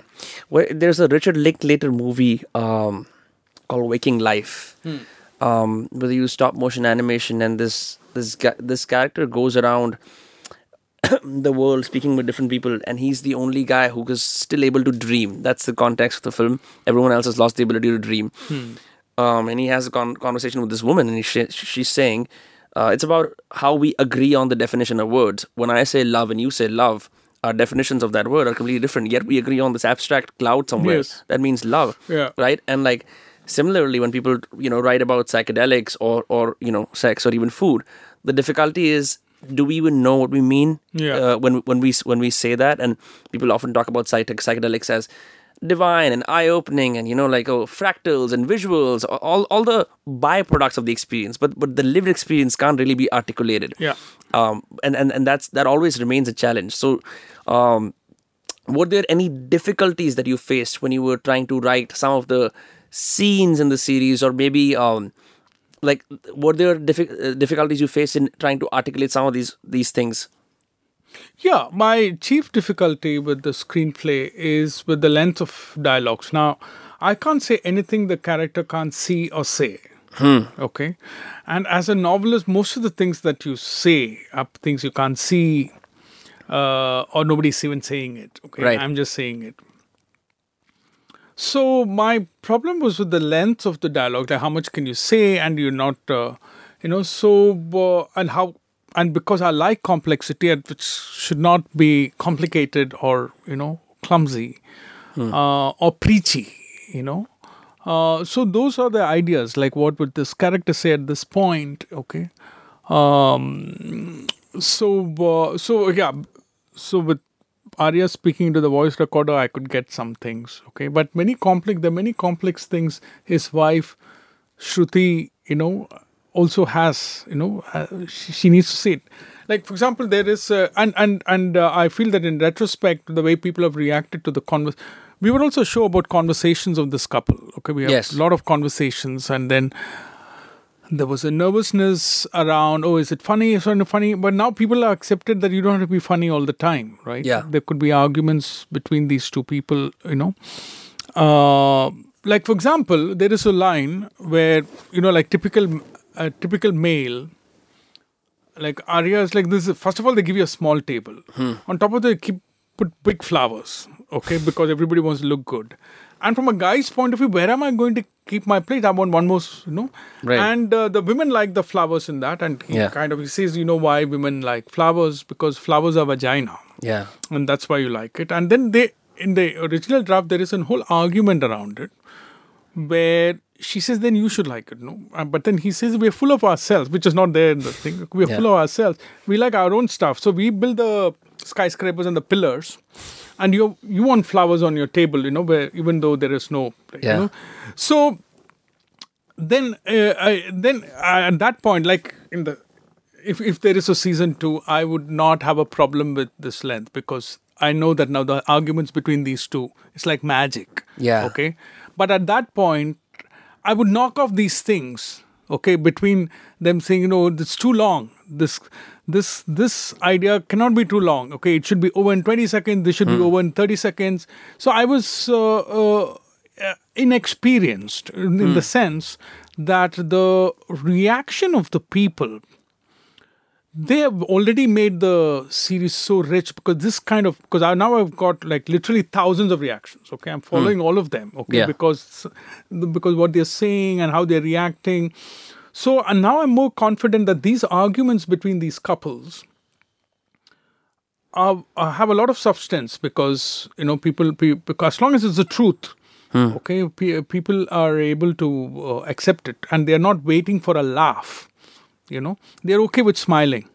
Well, there's a Richard Linklater movie um, called Waking Life, um, where they use stop motion animation, and this this guy, this character goes around the world speaking with different people, and he's the only guy who is still able to dream. That's the context of the film. Everyone else has lost the ability to dream. Um, and he has a con- conversation with this woman, and he sh- she's saying, uh, "It's about how we agree on the definition of words. When I say love and you say love." Our definitions of that word are completely different, yet we agree on this abstract cloud somewhere Yes. that means love Yeah. right and like similarly when people you know write about psychedelics or or you know sex or even food the difficulty is do we even know what we mean Yeah. uh, when when we when we say that and people often talk about psych- psychedelics as divine and eye-opening and you know like oh fractals and visuals all all the byproducts of the experience but but the lived experience can't really be articulated Yeah. um, and, and and that's that always remains a challenge. So, um, were there any difficulties that you faced when you were trying to write some of the scenes in the series, or maybe um, like were there diffi- uh, difficulties you faced in trying to articulate some of these these things? Yeah, my chief difficulty with the screenplay is with the length of dialogues. Now, I can't say anything the character can't see or say. Okay. And as a novelist, most of the things that you say are things you can't see uh, or nobody's even saying it. Okay. Right. I'm just saying it. So my problem was with the length of the dialogue, like how much can you say, and you're not, uh, you know, so uh, and how and because I like complexity, which should not be complicated or you know clumsy uh, or preachy, you know. Uh, so those are the ideas. Like what would this character say at this point? Okay. Um, so uh, so yeah. So with Arya speaking to the voice recorder, I could get some things. Okay, but many complex. There are many complex things. His wife, Shruti, you know, also has. You know, uh, she, she needs to see it. Like for example, there is, uh, and and and uh, I feel that in retrospect, the way people have reacted to the convers, we would also show about conversations of this couple. Okay, we have Yes. a lot of conversations, and then there was a nervousness around oh is it funny is it funny but now people are accepted that you don't have to be funny all the time right Yeah. there could be arguments between these two people you know uh, like for example there is a line where you know like typical a typical male like Arya is like this. First of all, they give you a small table. On top of they keep put big flowers. Okay, because everybody wants to look good. And from a guy's point of view, where am I going to keep my plate? I want one more, you know. Right. And uh, the women like the flowers in that, and he Yeah. kind of he says, you know, why women like flowers because flowers are vagina Yeah, and that's why you like it. And then they, in the original draft, there is a whole argument around it, where she says, "Then you should like it." No, but then he says, "We're full of ourselves," which is not there in the thing. We're Yeah. full of ourselves. We like our own stuff, so we build the skyscrapers and the pillars. And you you want flowers on your table, you know, where even though there is no, Yeah. you know, so then uh, I, then uh, at that point, like in the if if there is a season two, I would not have a problem with this length because I know that now the arguments between these two it's like magic. Yeah. Okay. But at that point, I would knock off these things. Okay, between them saying, you know, it's too long. This this this idea cannot be too long. Okay, it should be over in twenty seconds. This should be over in thirty seconds. So I was uh, uh, inexperienced in, in the sense that the reaction of the people they have already made the series so rich because this kind of because I now I've got like literally thousands of reactions. Okay, I'm following all of them. Okay, Yeah. because because what they're saying and how they're reacting. So and now I'm more confident that these arguments between these couples are, uh, have a lot of substance because you know people, pe- because as long as it's the truth. Okay, pe- people are able to uh, accept it, and they are not waiting for a laugh you know. They're okay with smiling.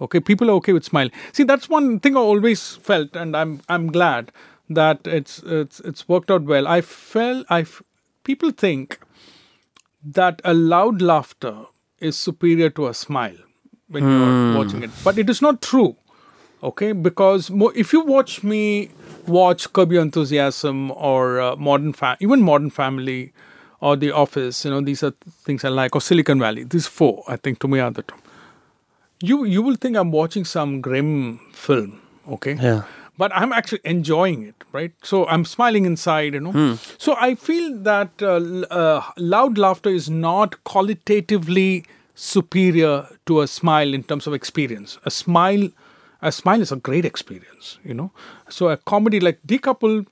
Okay people are okay with smiling. See that's one thing i always felt and i'm i'm glad that it's it's it's worked out well. I felt i people think that a loud laughter is superior to a smile when you're watching it. But it is not true okay? Because mo- if you watch me watch curb your enthusiasm or uh, modern fa- even modern family or the office you know these are things i like or silicon valley. These four i think to me are the top. You you will think i'm watching some grim film okay? Yeah. but i'm actually enjoying it right? So i'm smiling inside you know? So i feel that uh, uh, loud laughter is not qualitatively superior to a smile in terms of experience. A smile a smile is a great experience you know? So a comedy like Decoupled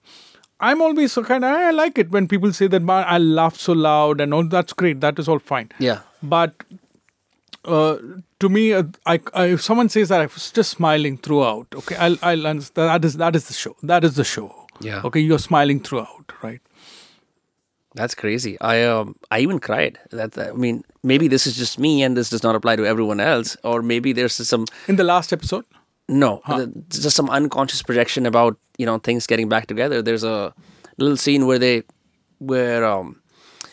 i'm always so kind of i like it when people say that i laugh so loud and all that's great that is all fine Yeah. but uh, to me, uh, I, I, if someone says that I was just smiling throughout, okay, I'll, I'll understand that is that is the show. That is the show. Yeah. Okay, you're smiling throughout, right? That's crazy. I um I even cried. That I mean, maybe this is just me, and this does not apply to everyone else, or maybe there's some In the last episode, no, th- just some unconscious projection about you know things getting back together. There's a little scene where they where um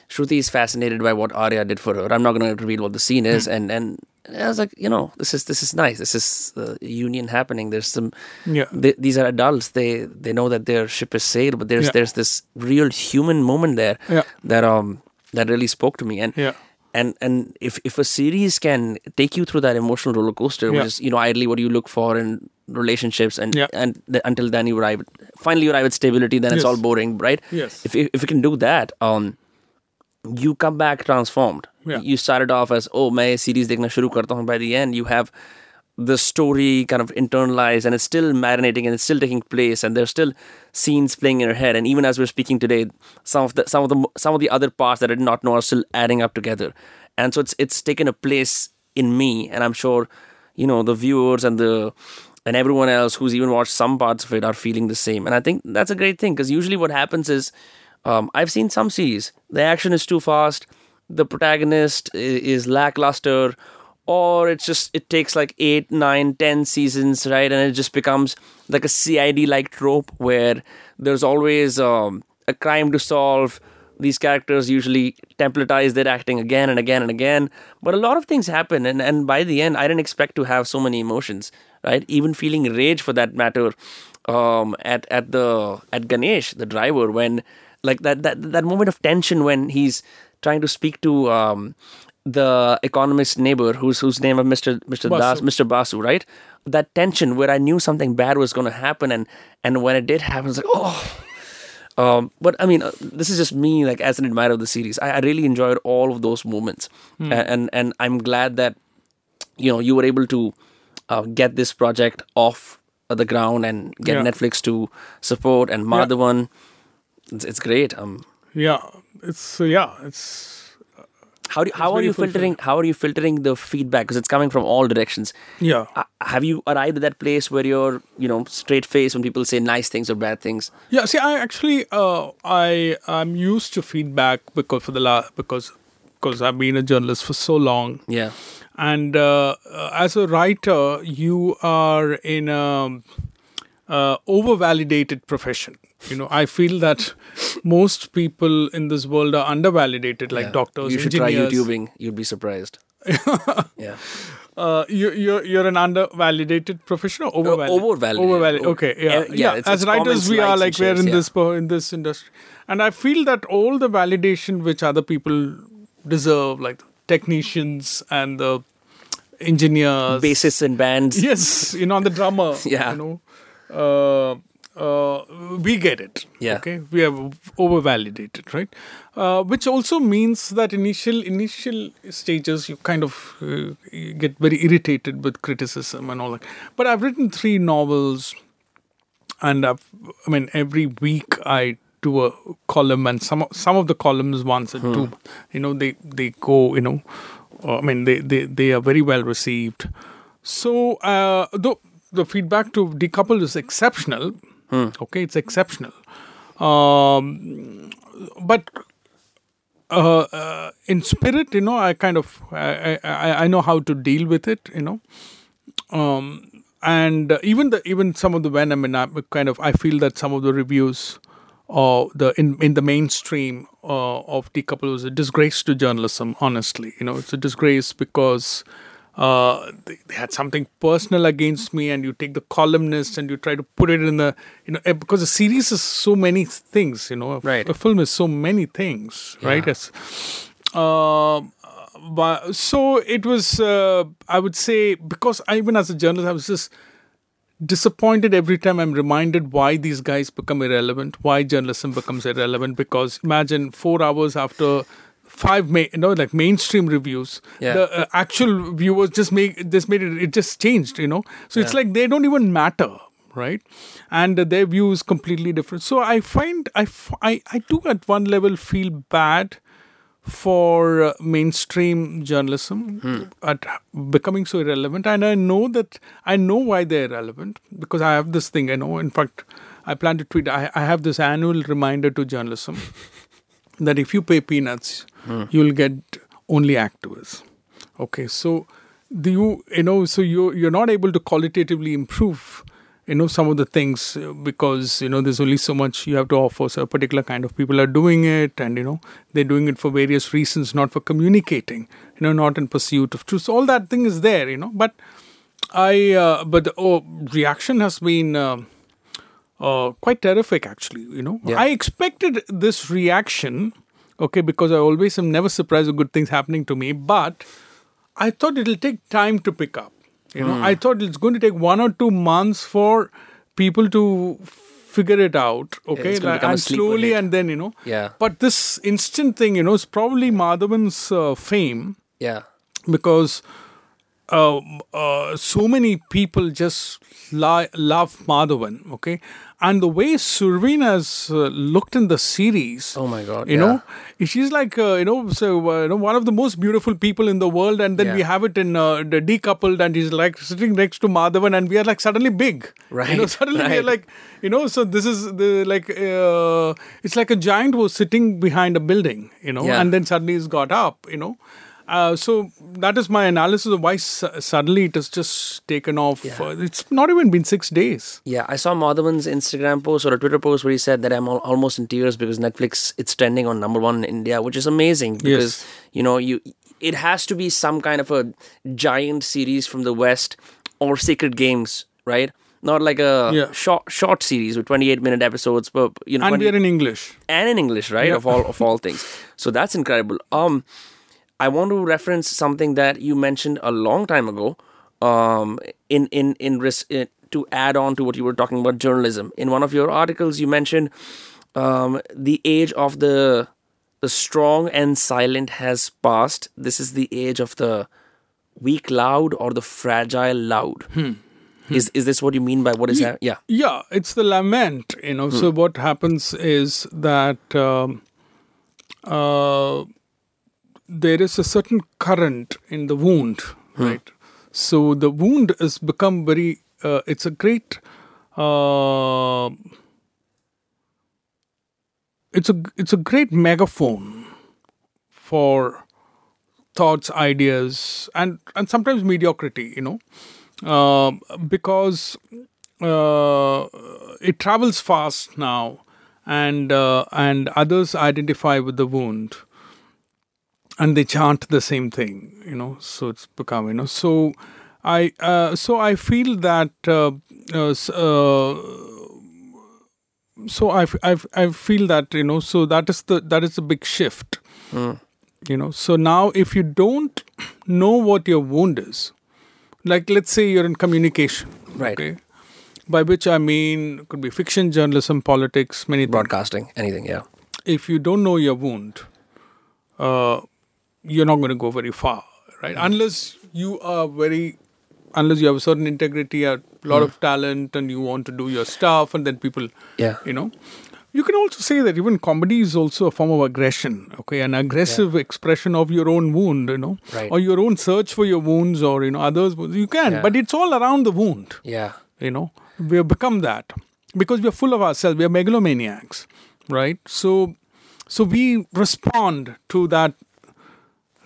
Shruti is fascinated by what Arya did for her. I'm not going to reveal what the scene is, and and I was like, you know, this is this is nice. This is uh, union happening. There's some Yeah. they, these are adults. They they know that their ship is sailed, but there's Yeah. there's this real human moment there Yeah. that um that really spoke to me. And Yeah and and if if a series can take you through that emotional roller coaster, Yeah. which is you know ideally what you look for in relationships, and Yeah. and th- until then you arrive, finally you arrive at stability, then it's Yes. all boring, right? Yes. If if if you can do that, um, you come back transformed. Yeah. You started off as oh मैं ये series देखना शुरू करता हूँ. By the end, you have the story kind of internalized and it's still marinating and it's still taking place and there's still scenes playing in your head. And even as we're speaking today some of the some of the some of the other parts that I did not know are still adding up together. And so it's it's taken a place in me and I'm sure you know the viewers and the and everyone else who's even watched some parts of it are feeling the same. And I think that's a great thing because usually what happens is um, I've seen some series. The action is too fast. The protagonist i- is lackluster or it's just it takes like eight nine ten seasons right? And it just becomes like a CID like trope where there's always um, a crime to solve. These characters usually templatize their acting again and again and again. But a lot of things happen and, and by the end i didn't expect to have so many emotions right? Even feeling rage for that matter um, at at the at ganesh the driver when like that that that moment of tension when he's trying to speak to um, the economist neighbor whose whose name of Mr. Mr. Das Basu. Mr. Basu, right? That tension where I knew something bad was going to happen, and and when it did happen, it's like, oh. Um, but I mean, uh, this is just me, like as an admirer of the series. I, I really enjoyed all of those moments, Hmm. A- and and I'm glad that you know you were able to uh, get this project off the ground and get Yeah. Netflix to support and Madhavan. It's, it's great. Um, Yeah, it's uh, yeah, it's how do, how are you filtering? How are you filtering the feedback? Because it's coming from all directions. yeah. Uh, have you arrived at that place where you're, you know, straight face when people say nice things or bad things? Yeah, see, I actually, uh, I I'm used to feedback because for the last because because I've been a journalist for so long, Yeah, and uh, as a writer, you are in a uh, over-validated profession. You know, I feel that most people in this world are undervalidated, like Yeah. doctors, You should engineers. try YouTubing. You'd be surprised. yeah. Uh, you, you're you're an undervalidated profession or overvalidated? overvalidated. Overvalidated. Oh, Okay, yeah, yeah, yeah, yeah. it's- As it's writers, we are like we're in shares, this in this industry, and I feel that all the validation which other people deserve, like technicians and the engineers, Bassists and bands. yes, you know, and the drummer, Yeah. you know, uh, uh, we get it. Yeah. Okay, we have overvalidated, right? Uh, which also means that initial initial stages you kind of uh, you get very irritated with criticism and all that. But I've written three novels, and I've, I mean, every week I do a column, and some of- some of the columns once or two, you know, they they go, you know, uh, I mean, they they they are very well received. So uh, the feedback to Decoupled is exceptional. Okay, it's exceptional. Um, but uh, uh, in spirit, you know, I kind of I, I I know how to deal with it. You know, um, and uh, even the even some of the when I mean, I kind of I feel that some of the reviews or the in in the mainstream uh, of Decoupled was a disgrace to journalism. Honestly, you know, it's a disgrace because. Uh, they, they had something personal against me, and you take the columnist and you try to put it in the, you know, eh, because a series is so many things, you know, a, Right. a film is so many things, right? Yeah. Yes. Um, but so it was. Uh, I would say because I, even as a journalist, I was just disappointed every time I'm reminded why these guys become irrelevant, why journalism becomes irrelevant. Because imagine four hours after five, ma- you know, like mainstream reviews, Yeah. the uh, actual viewers just make just made it. It just changed, you know. So it's like they don't even matter. Right, and uh, their view is completely different. So I find I, f- I, I do at one level feel bad for uh, mainstream journalism at becoming so irrelevant and i know that i know why they're irrelevant because i have this thing i know in fact i plan to tweet i, I have this annual reminder to journalism that if you pay peanuts you'll get only actors okay so do you you know so you you're not able to qualitatively improve you know some of the things uh, because you know there's only so much you have to offer so a particular kind of people are doing it and you know they're doing it for various reasons not for communicating you know not in pursuit of truth. So all that thing is there you know but i uh, but the oh, reaction has been uh, uh, quite terrific actually you know Yeah. i expected this reaction okay because i always am never surprised with good things happening to me but i thought it'll take time to pick up you know i thought it's going to take one or two months for people to figure it out okay like- and slowly and then you know Yeah. but this instant thing you know is probably madhavan's uh, fame Yeah. because uh, uh, so many people just li- love Madhavan, okay? And the way Surveen has uh, looked in the series, Oh my God, you yeah. know, she's like uh, you know, so uh, you know, one of the most beautiful people in the world, and then we have it in uh, the decoupled, and he's like sitting next to Madhavan, and we are like suddenly big, right? You know, Right, suddenly we are like, you know, so this is the like, uh, it's like a giant was sitting behind a building, you know, Yeah. and then suddenly he's got up, you know. Uh, so that is my analysis of why su- suddenly it has just taken off. Yeah. Uh, it's not even been six days. Yeah, I saw Madhavan's Instagram post or a Twitter post where he said that I'm al- almost in tears because Netflix it's trending on number one in India, which is amazing because Yes. you know you it has to be some kind of a giant series from the West or Sacred Games, right? Not like a Yeah. short short series with 28 minute episodes, but you know, And 20 we are in English. and in English, right? Of all of all things. So that's incredible. Um, I want to reference something that you mentioned a long time ago. Um, in in in, res- uh to add on to what you were talking about journalism. In one of your articles, you mentioned um, the age of the the strong and silent has passed. This is the age of the weak loud or the fragile loud. Is is this what you mean by what is that? Yeah. Yeah, it's the lament, you know. So what happens is that um, uh, there is a certain current in the wound, right? So the wound has become very. Uh, it's a great. Uh, it's a it's a great megaphone for thoughts, ideas, and and sometimes mediocrity. You know, um, because uh, it travels fast now, and uh, and others identify with the wound, and they chant the same thing. You know, so it's become you know. So I uh, so I feel that. Uh, uh, uh, so I, I, I feel that you know so that is the that is a big shift you know so now if you don't know what your wound is like let's say you're in communication Right. okay by which i mean it could be fiction journalism politics many things Broadcasting, anything, yeah. if you don't know your wound uh, you're not going to go very far right? Hmm. Unless you are very unless you have a certain integrity a lot of hmm. talent and you want to do your stuff and then people Yeah. you know. You can also say that even comedy is also a form of aggression okay? An aggressive expression of your own wound you know? Right. or your own search for your wounds or you know others you can Yeah. but it's all around the wound. Yeah. you know? We have become that. Because we are full of ourselves. We are megalomaniacs right? So so we respond to that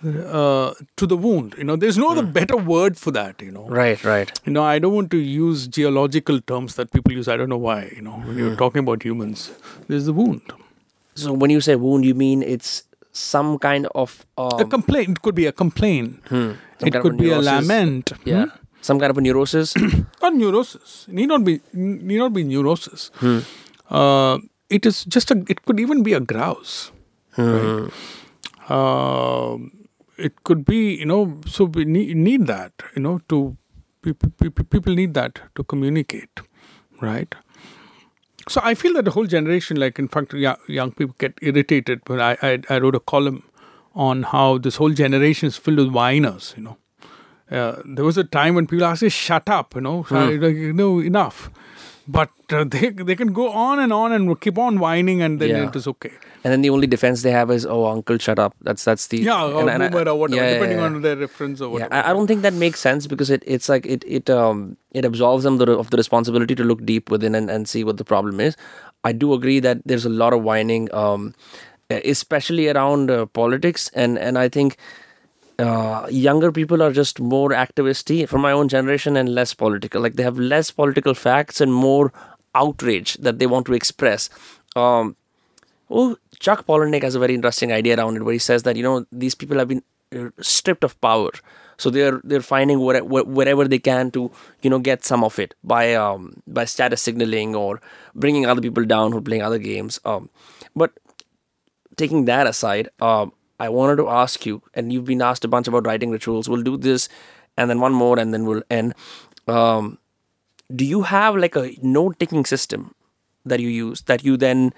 uh, to the wound you know there's no other better word for that you know Right, right. you know i don't want to use geological terms that people use i don't know why you know when you're talking about humans there's the wound So when you say wound, you mean it's some kind of um, a complaint it could be a complaint some it could be a lament Yeah. Hmm? Some kind of a neurosis. not neurosis need not be need not be neurosis Hmm. uh, it is just a it could even be a grouse Hmm. right? Um it could be you know so we need, need that you know to pe- pe- pe- people need that to communicate right? So i feel that the whole generation like in fact young, people get irritated when I, I i wrote a column on how this whole generation is filled with whiners you know. Uh, there was a time when people asked, "Shut up," you know, like, you know, enough. But uh, they they can go on and on and keep on whining, and then Yeah. it is okay. and then the only defense they have is, "Oh, uncle, shut up." That's that's the Yeah, or and- and or whatever, yeah, depending yeah. on their reference or whatever. I, I don't think that makes sense because it, it's like it it um it absolves them the, of the responsibility to look deep within and, and see what the problem is. I do agree that there's a lot of whining, um, especially around uh, politics, and and I think uh, younger people are just more activisty from my own generation and less political. Like they have less political facts and more outrage that they want to express. Um, Oh, Chuck Palahniuk has a very interesting idea around it, where he says that you know these people have been uh, stripped of power, so they're they're finding where, where, wherever they can to you know get some of it by um, by status signaling or bringing other people down who are playing other games. Um, but taking that aside, um, I wanted to ask you, and you've been asked a bunch about writing rituals. We'll do this, and then one more, and then we'll end. Um, do you have like a note taking system that you use that you then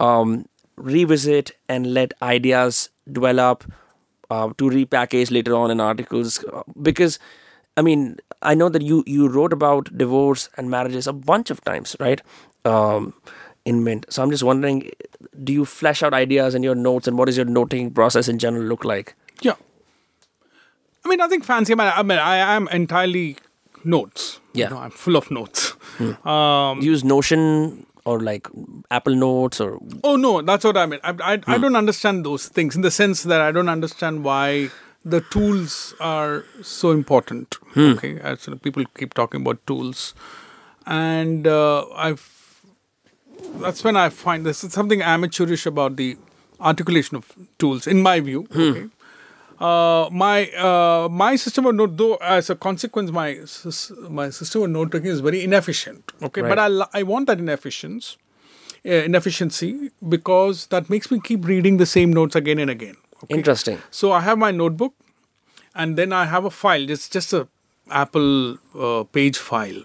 um, revisit and let ideas develop uh, to repackage later on in articles because i mean i know that you you wrote about divorce and marriages a bunch of times right um, in mint so i'm just wondering do you flesh out ideas in your notes and what does your note taking process in general look like Yeah. I mean, nothing fancy. I mean, I, mean, I am entirely notes. You Yeah. know, I'm full of notes. Um, you use notion or like apple notes or oh, no, that's what I mean. I, I, I don't understand those things in the sense that I don't understand why the tools are so important. Okay. As you know, people keep talking about tools. And uh, I've that's when I find this is something amateurish about the articulation of tools, in my view. Okay. Uh, my uh, my system of note, though, as a consequence, my my system of note taking is very inefficient. Okay, but I I want that inefficiency, uh, inefficiency because that makes me keep reading the same notes again and again. Okay? interesting So I have my notebook, and then I have a file. It's just a Apple uh, page file,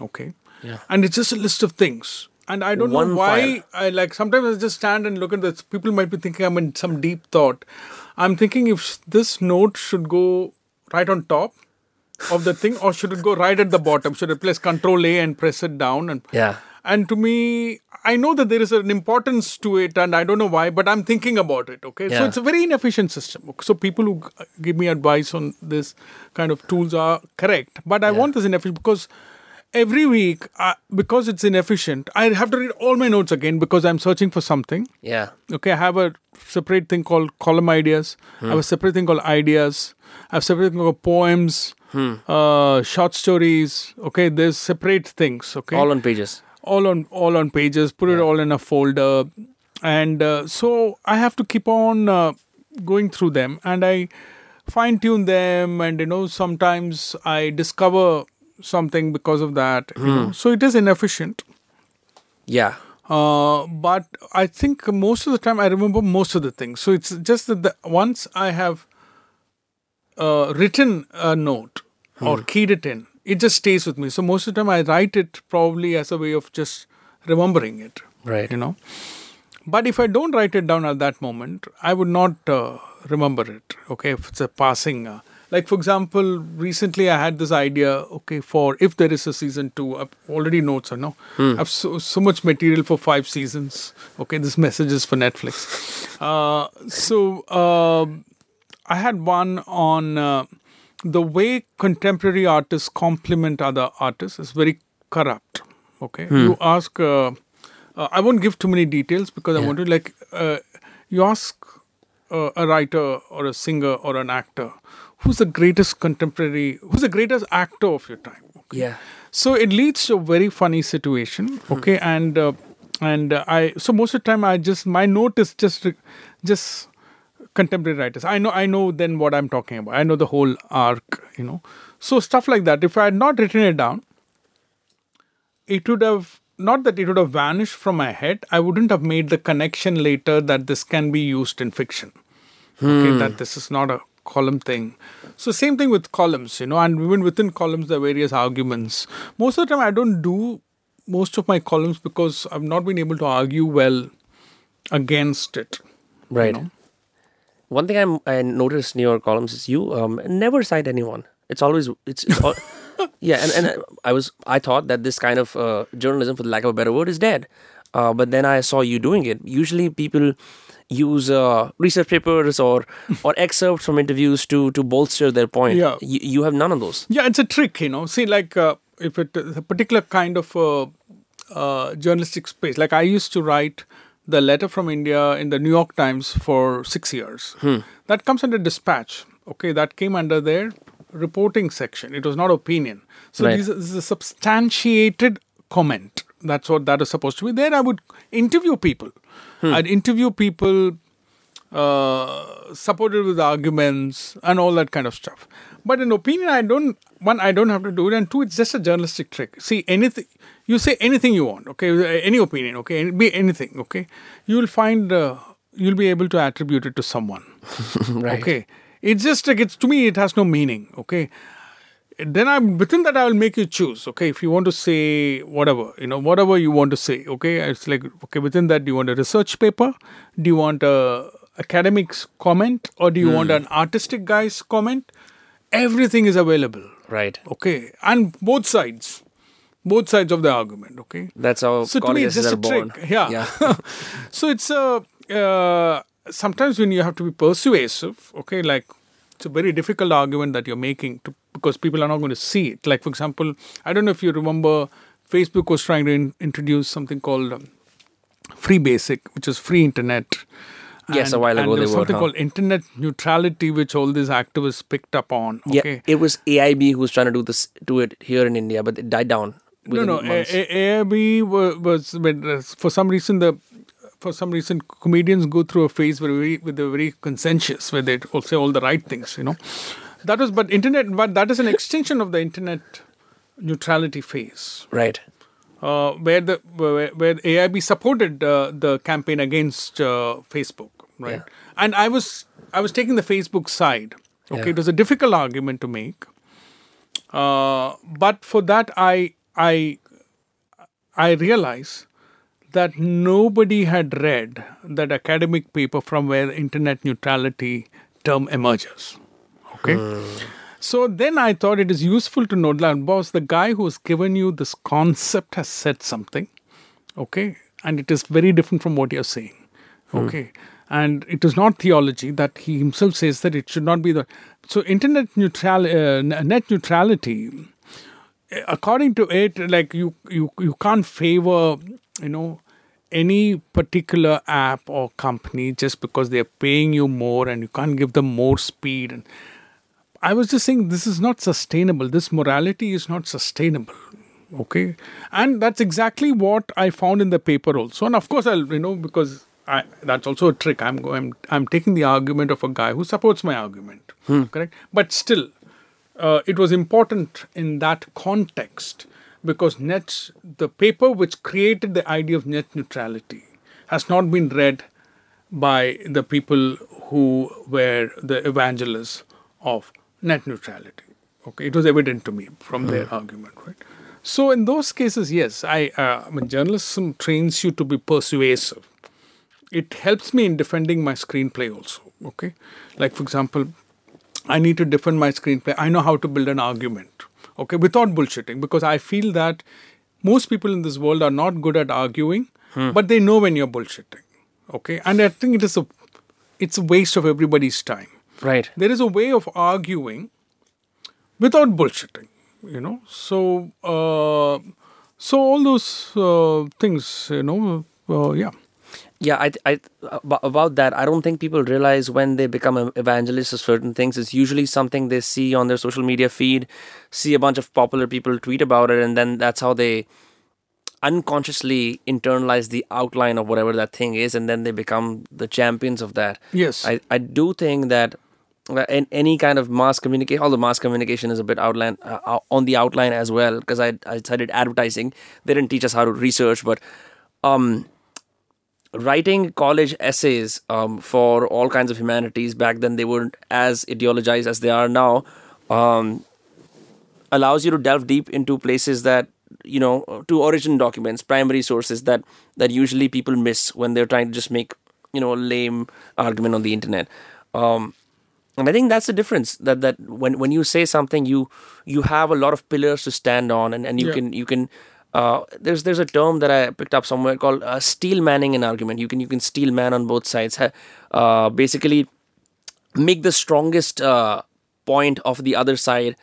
okay? Yeah. And it's just a list of things. And I don't know why I like sometimes I just stand and look at this. People might be thinking I'm in some deep thought. I'm thinking if this note should go right on top of the thing or should it go right at the bottom? Should I press Control A and press it down? And yeah and to me, I know that there is an importance to it, and I don't know why, but I'm thinking about it. Okay, so it's a very inefficient system. So people who give me advice on this kind of tools are correct, but I want this inefficient because every week, uh, because it's inefficient, I have to read all my notes again because I'm searching for something. yeah Okay, I have a separate thing called column ideas. I have a separate thing called ideas. I have separate thing called poems, hmm. uh, short stories. Okay, there's separate things. Okay, all on pages all on all on pages put it all in a folder and uh, so i have to keep on uh, going through them and I fine tune them, and you know sometimes I discover something because of that. You know, so it is inefficient. Yeah. Uh, but I think most of the time I remember most of the things. So it's just that the, once I have uh, written a note or keyed it in, it just stays with me. So most of the time I write it probably as a way of just remembering it. Right. You know. But if I don't write it down at that moment, I would not uh, remember it. Okay, if it's a passing. Uh, like for example, recently I had this idea. Okay, for if there is a season two, I've already notes. I know I've so, so much material for five seasons. Okay, this message is for Netflix. Uh, so um I had one on uh, the way contemporary artists compliment other artists is very corrupt. Okay, you ask. Uh, uh, I won't give too many details because I want to like uh, you ask uh, a writer or a singer or an actor who's the greatest contemporary, who's the greatest actor of your time. Okay? Yeah. So it leads to a very funny situation. Okay, and uh, and uh, I so most of the time I just my note is just just contemporary writers. I know I know then what I'm talking about. I know the whole arc. You know, so stuff like that. If I had not written it down, it would have not that it would have vanished from my head. I wouldn't have made the connection later that this can be used in fiction. Okay, that this is not a column thing. So same thing with columns, you know, and even within columns there are various arguments. Most of the time I don't do most of my columns because I've not been able to argue well against it. Right. know? One thing I'm, I noticed in your columns is you um, never cite anyone. It's always it's, it's all, yeah, and, and I was I thought that this kind of uh, journalism, for the lack of a better word, is dead. Uh, but then I saw you doing it. Usually, people use uh, research papers or or excerpts from interviews to to bolster their point. Yeah. You, you have none of those. Yeah, it's a trick, you know. See, like uh, if it a particular kind of uh, uh, journalistic space, like I used to write the letter from India in the New York Times for six years. That comes under dispatch. Okay, that came under their reporting section. It was not opinion. So Right. this is a substantiated comment. That's what that is supposed to be. Then I would interview people. I'd interview people uh, supported with arguments and all that kind of stuff. But in opinion, I don't. One, I don't have to do it, and two, it's just a journalistic trick. See, anything you say, anything you want, okay, any opinion, okay, be anything, okay, you will find uh, you'll be able to attribute it to someone. Right. Okay, it's just like it's to me, it has no meaning. Okay, then I'm within that I will make you choose. Okay, if you want to say whatever, you know, whatever you want to say. Okay, it's like okay, within that, do you want a research paper? Do you want a academics comment, or do you want an artistic guy's comment? Everything is available. Right. Okay, and both sides, both sides of the argument. Okay, That's how so to me, it's just a born. trick. Yeah. Yeah. so it's a uh, sometimes when you have to be persuasive. Okay, like it's a very difficult argument that you're making to, because people are not going to see it. Like for example, I don't know if you remember, Facebook was trying to in, introduce something called um, free basic, which is free internet. Yes, a while and ago there they was were, something huh? called internet neutrality, which all these activists picked up on. Okay. Yeah. It was AIB who was trying to do this, do it here in India, but it died down. No, no. A- months. A- AIB wa- was uh, for some reason the for some reason comedians go through a phase where very with they're very conscientious, where they all say all the right things. You know, that was but internet, but that is an extension of the internet neutrality phase, Right. uh, where the where, where AIB supported uh, the campaign against uh, Facebook, right? Yeah. And I was I was taking the Facebook side. Okay, Yeah. it was a difficult argument to make, uh, but for that I I I realized that nobody had read that academic paper from where internet neutrality term emerges. Okay. So then I thought it is useful to know that, boss, the guy who has given you this concept has said something. Okay. And it is very different from what you're saying. Okay. And it is not theology that he himself says that it should not be the. So internet neutral, uh, net neutrality according to it like you you you can't favor you know any particular app or company just because they're paying you more and you can't give them more speed and i was just saying this is not sustainable this morality is not sustainable okay and that's exactly what i found in the paper also and of course i'll you know because I, that's also a trick. I'm going. I'm taking the argument of a guy who supports my argument. Correct. But still, uh, it was important in that context because net the paper which created the idea of net neutrality has not been read by the people who were the evangelists of net neutrality. Okay, it was evident to me from their argument, right? So in those cases, yes, I, uh, I mean, journalism trains you to be persuasive. It helps me in defending my screenplay also. Okay, like for example, I need to defend my screenplay. I know how to build an argument. Okay, without bullshitting, because I feel that most people in this world are not good at arguing, but they know when you're bullshitting. Okay, and I think it is a, it's a waste of everybody's time Right. there is a way of arguing without bullshitting you know so uh, so all those uh, things you know uh, yeah Yeah, I, I about that. I don't think people realize when they become evangelists of certain things. It's usually something they see on their social media feed, see a bunch of popular people tweet about it, and then that's how they unconsciously internalize the outline of whatever that thing is, and then they become the champions of that. Yes. I, I do think that in any kind of mass communication, although mass communication is a bit outline uh, uh, on the outline as well, because I I studied advertising. They didn't teach us how to research, but um, writing college essays um, for all kinds of humanities back then they weren't as ideologized as they are now um, allows you to delve deep into places that you know to origin documents primary sources that that usually people miss when they're trying to just make you know a lame argument on the internet um, and I think that's the difference that that when when you say something you you have a lot of pillars to stand on and, and you Yeah. can you can uh, there's there's a term that I picked up somewhere called uh, steel manning an argument you can you can steel man on both sides uh, basically make the strongest uh, point of the other side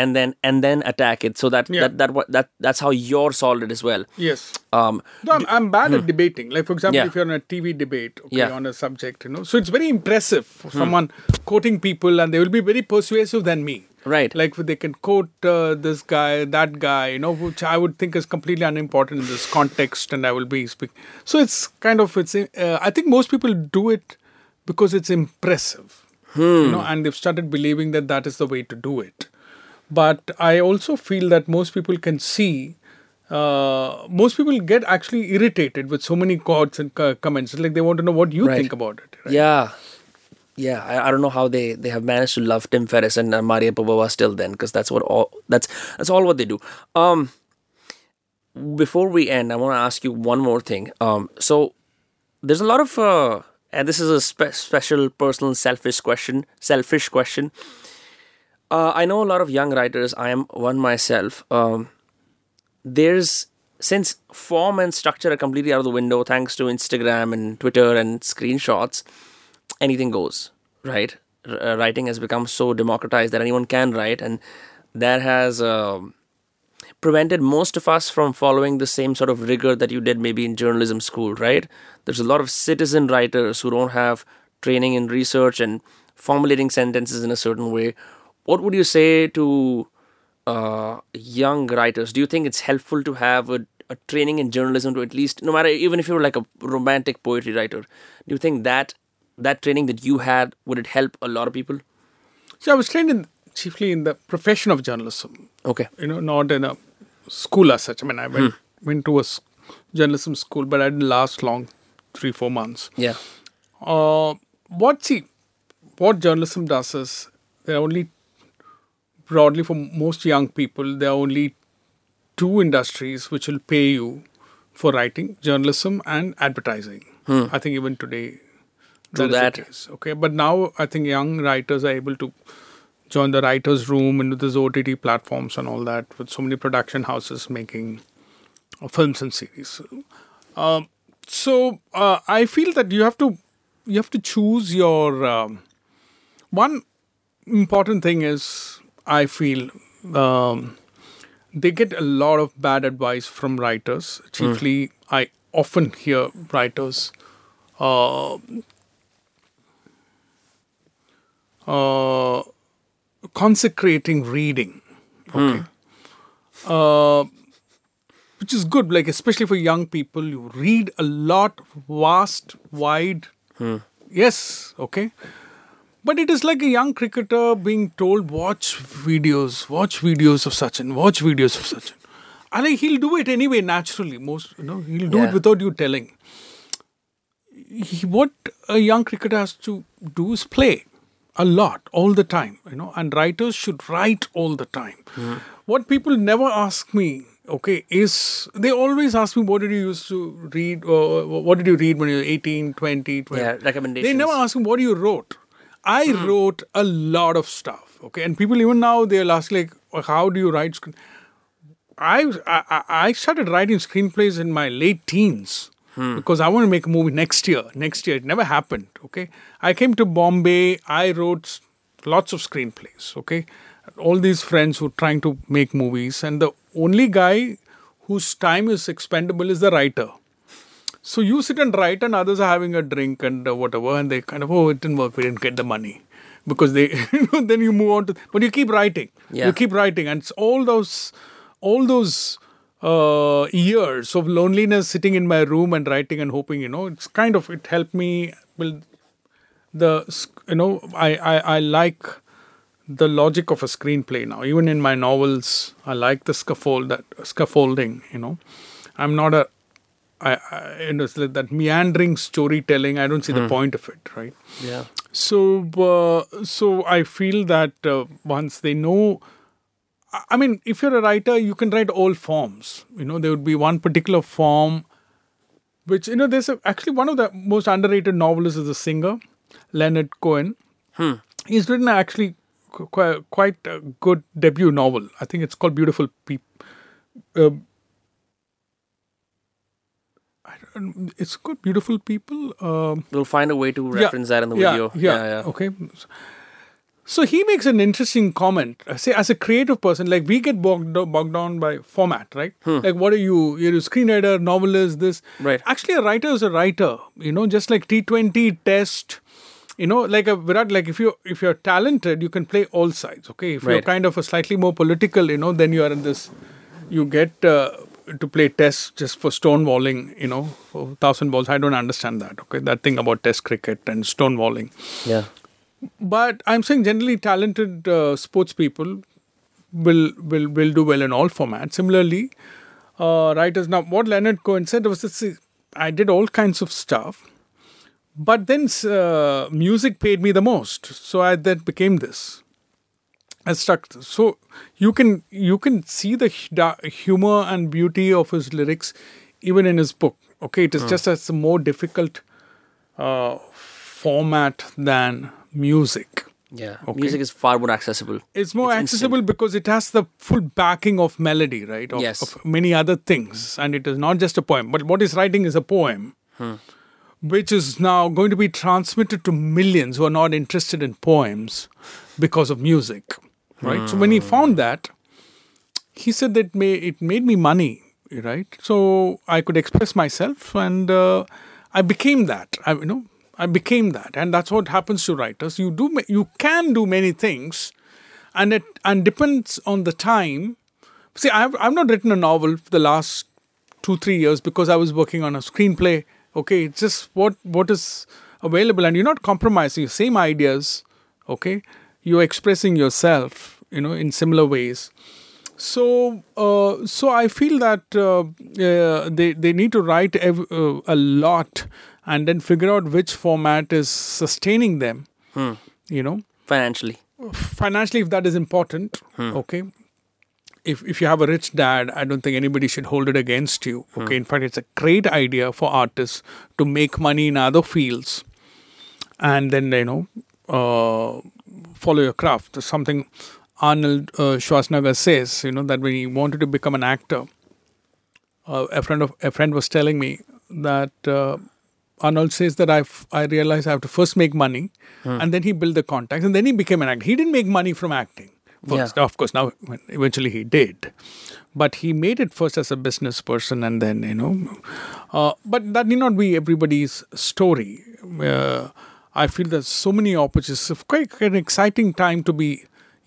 and then and then attack it. So that Yeah. that that that that's how you're solved it as well. Yes. Um no, I'm, I'm bad at debating. Like for example Yeah. if you're on a tv debate okay, Yeah. on a subject you know. So it's very impressive for someone quoting people and they will be very persuasive than me. Right. like they can quote uh, this guy that guy you know which i would think is completely unimportant in this context and i will be speaking so it's kind of it's uh, i think most people do it because it's impressive. You know and they've started believing that that is the way to do it but i also feel that most people can see uh, most people get actually irritated with so many quotes and co- comments It's like they want to know what you Right. think about it right? Yeah, yeah. I, I don't know how they they have managed to love Tim Ferriss and uh, Maria Popova still then because that's what all that's that's all what they do. Um, before we end, I want to ask you one more thing. Um, so there's a lot of uh, and this is a spe- special, personal, selfish question. Selfish question. Uh, I know a lot of young writers. I am one myself. Um, there's since form and structure are completely out of the window thanks to Instagram and Twitter and screenshots, anything goes, right? R- uh, writing has become so democratized that anyone can write, and that has um, prevented most of us from following the same sort of rigor that you did maybe in journalism school, right? There's a lot of citizen writers who don't have training in research and formulating sentences in a certain way. What would you say to uh, young writers? Do you think it's helpful to have a, a training in journalism to at least, no matter even if you're like a romantic poetry writer, do you think that that training that you had would it help a lot of people? so i was trained in chiefly in the profession of journalism Okay. you know, not in a school as such. I mean, I went went to a journalism school, but I didn't last long, three four months. Yeah. Uh, what see, what journalism does is there are only broadly for most young people there are only two industries which will pay you for writing journalism and advertising. I think even today True is the that. okay, but now I think young writers are able to join the writers' room into these OTT platforms and all that, with so many production houses making uh, films and series. Um, so uh, I feel that you have to you have to choose your um, one important thing is I feel um, they get a lot of bad advice from writers. Chiefly, I often hear writers. Uh, uh, consecrating reading. Okay. Uh, which is good. Like especially for young people, you read a lot, vast, wide. Yes, okay. But it is like a young cricketer being told, watch videos, watch videos of Sachin, watch videos of Sachin. And like, he'll do it anyway, naturally. Most, you know, he'll do Yeah. it without you telling. He, what a young cricketer has to do is play a lot, all the time, you know, and writers should write all the time. Mm-hmm. What people never ask me, okay, is they always ask me, what did you used to read, or what did you read when you were 18, 20, 20? Yeah, recommendations. They never ask me what you wrote. I hmm. wrote a lot of stuff. Okay, and people even now they'll ask like, how do you write? Screen? I, I I started writing screenplays in my late teens hmm. because I want to make a movie next year. Next year, it never happened. Okay, I came to Bombay. I wrote lots of screenplays. Okay, all these friends who are trying to make movies, and the only guy whose time is expendable is the writer. So you sit and write, and others are having a drink and uh, whatever, and they kind of, oh, it didn't work, we didn't get the money. Because they, you know, then you move on to, but you keep writing. Yeah. You keep writing, and it's all those, all those uh, years of loneliness sitting in my room and writing and hoping, you know, it's kind of, it helped me build the, you know, I, I, I like the logic of a screenplay now. Even in my novels, I like the scaffold, that scaffolding, you know. I'm not a I, I you know, like that meandering storytelling. I don't see the point of it, right? Yeah. So, uh, so I feel that uh, once they know, I- mean, if you're a writer, you can write all forms. You know, there would be one particular form, which you know, there's a, actually one of the most underrated novelists is a singer, Leonard Cohen. He's written actually quite quite a good debut novel. I think it's called Beautiful People. Uh, I don't, it's called Beautiful People. Um, We'll find a way to yeah, reference that in the yeah, video. Yeah, yeah. Okay. So he makes an interesting comment. Uh, Say, as a creative person, like we get bogged, bogged down by format, right? Like, what are you? You're a screenwriter, novelist, this. Hmm. Right. Actually, a writer is a writer. You know, just like T20 test. You know, like a Virat, like if you if you're talented, you can play all sides. Okay, if you're kind of a slightly more political, you know, then you are in this. You get uh, to play tests just for stonewalling. You know, for thousand balls. I don't understand that. Okay, that thing about test cricket and stonewalling Yeah. but I'm saying generally talented uh, sports people will will will do well in all formats. Similarly, uh, writers now what Leonard Cohen said was this: I did all kinds of stuff, but then uh, music paid me the most, so I then became this. I stuck. So you can you can see the humor and beauty of his lyrics, even in his book. Okay, it is just as a more difficult uh, format than music. Yeah. Okay. Music is far more accessible. It's more It's accessible because it has the full backing of melody, right? Of, Yes. of many other things. And it is not just a poem. But what he's writing is a poem, which is now going to be transmitted to millions who are not interested in poems because of music, right? So when he found that, he said that may, it made me money, right? So I could express myself and uh, I became that. I, you know, I became that. And that's what happens to writers. You do, you can do many things and it and depends on the time. See, I've I've not written a novel for the last two three years because I was working on a screenplay. Okay, it's just what what is available, and you're not compromising. Same ideas. Okay, you're expressing yourself. You know, in similar ways. So, uh, so I feel that uh, uh, they they need to write ev- uh, a lot and then figure out which format is sustaining them. You know, Financially. financially if that is important okay if if you have a rich dad i don't think anybody should hold it against you okay in fact it's a great idea for artists to make money in other fields and then you know uh, follow your craft something arnold uh, schwarzenegger says you know that when he wanted to become an actor uh, a friend of a friend was telling me that uh, Arnold says that I I realized I have to first make money, and then he built the contacts, and then he became an actor. He didn't make money from acting first, Yeah. of course. Now eventually he did, but he made it first as a business person, and then you know, uh, but that need not be everybody's story. I feel there's so many opportunities. It's quite an exciting time to be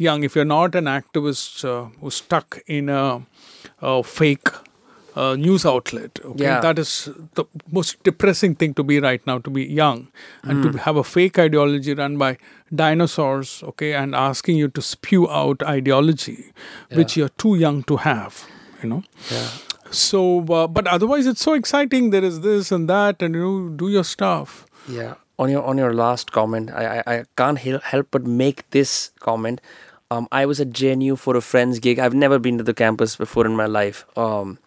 young if you're not an activist uh, who's stuck in a, a fake uh, news outlet. Okay, Yeah. that is the most depressing thing to be right now. To be young and Hmm. to have a fake ideology run by dinosaurs. Okay, and asking you to spew out ideology, which you're too young to have. You know. Yeah. So, uh, but otherwise, it's so exciting. There is this and that, and you know, do your stuff. Yeah. On your on your last comment, I I, I can't hel- help but make this comment. Um, I was at JNU for a friend's gig. I've never been to the campus before in my life. Um,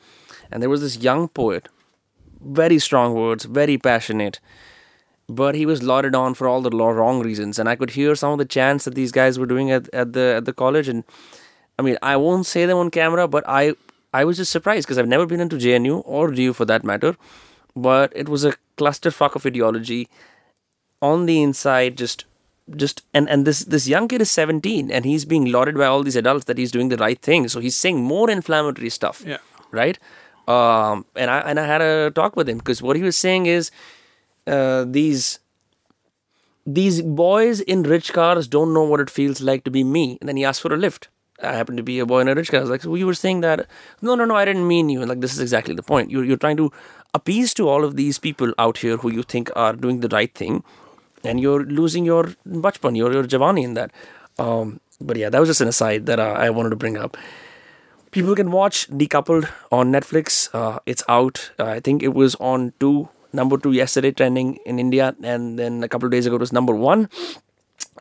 and there was this young poet, very strong words, very passionate, but he was lauded on for all the wrong reasons. And I could hear some of the chants that these guys were doing at, at the at the college. And I mean, I won't say them on camera, but I I was just surprised because I've never been into JNU or DU for that matter. But it was a clusterfuck of ideology on the inside just just and and this this young kid is 17 and he's being lauded by all these adults that he's doing the right thing so he's saying more inflammatory stuff Yeah. right um and i and i had a talk with him because what he was saying is uh these these boys in rich cars don't know what it feels like to be me and then he asked for a lift I happen to be a boy in a rich car. I was like, so you were saying that? No, no, no, I didn't mean you. And like, this is exactly the point. You're, you're trying to appease to all of these people out here who you think are doing the right thing, and you're losing your bachpan, your, your javani in that. Um, but yeah, that was just an aside that uh, I wanted to bring up. People can watch Decoupled on Netflix. Uh, it's out. Uh, I think it was on two, number two yesterday, trending in India, and then a couple of days ago it was number one.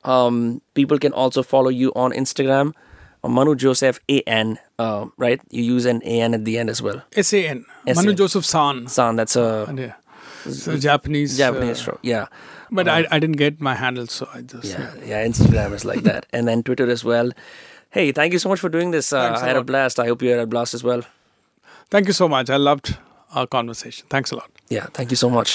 Um, people can also follow you on Instagram, uh, Manu Joseph AN, uh, right? You use an AN at the end as well. S A N. Manu Joseph San. San, that's a yeah. So Japanese. Japanese uh, show. Yeah. But I, I didn't get my handle, so I just. Yeah, yeah, Instagram is like that. And then Twitter as well. Hey, thank you so much for doing this. Uh, I had a blast. I hope you had a blast as well. Thank you so much. I loved our conversation. Thanks a lot. Yeah, thank you so much.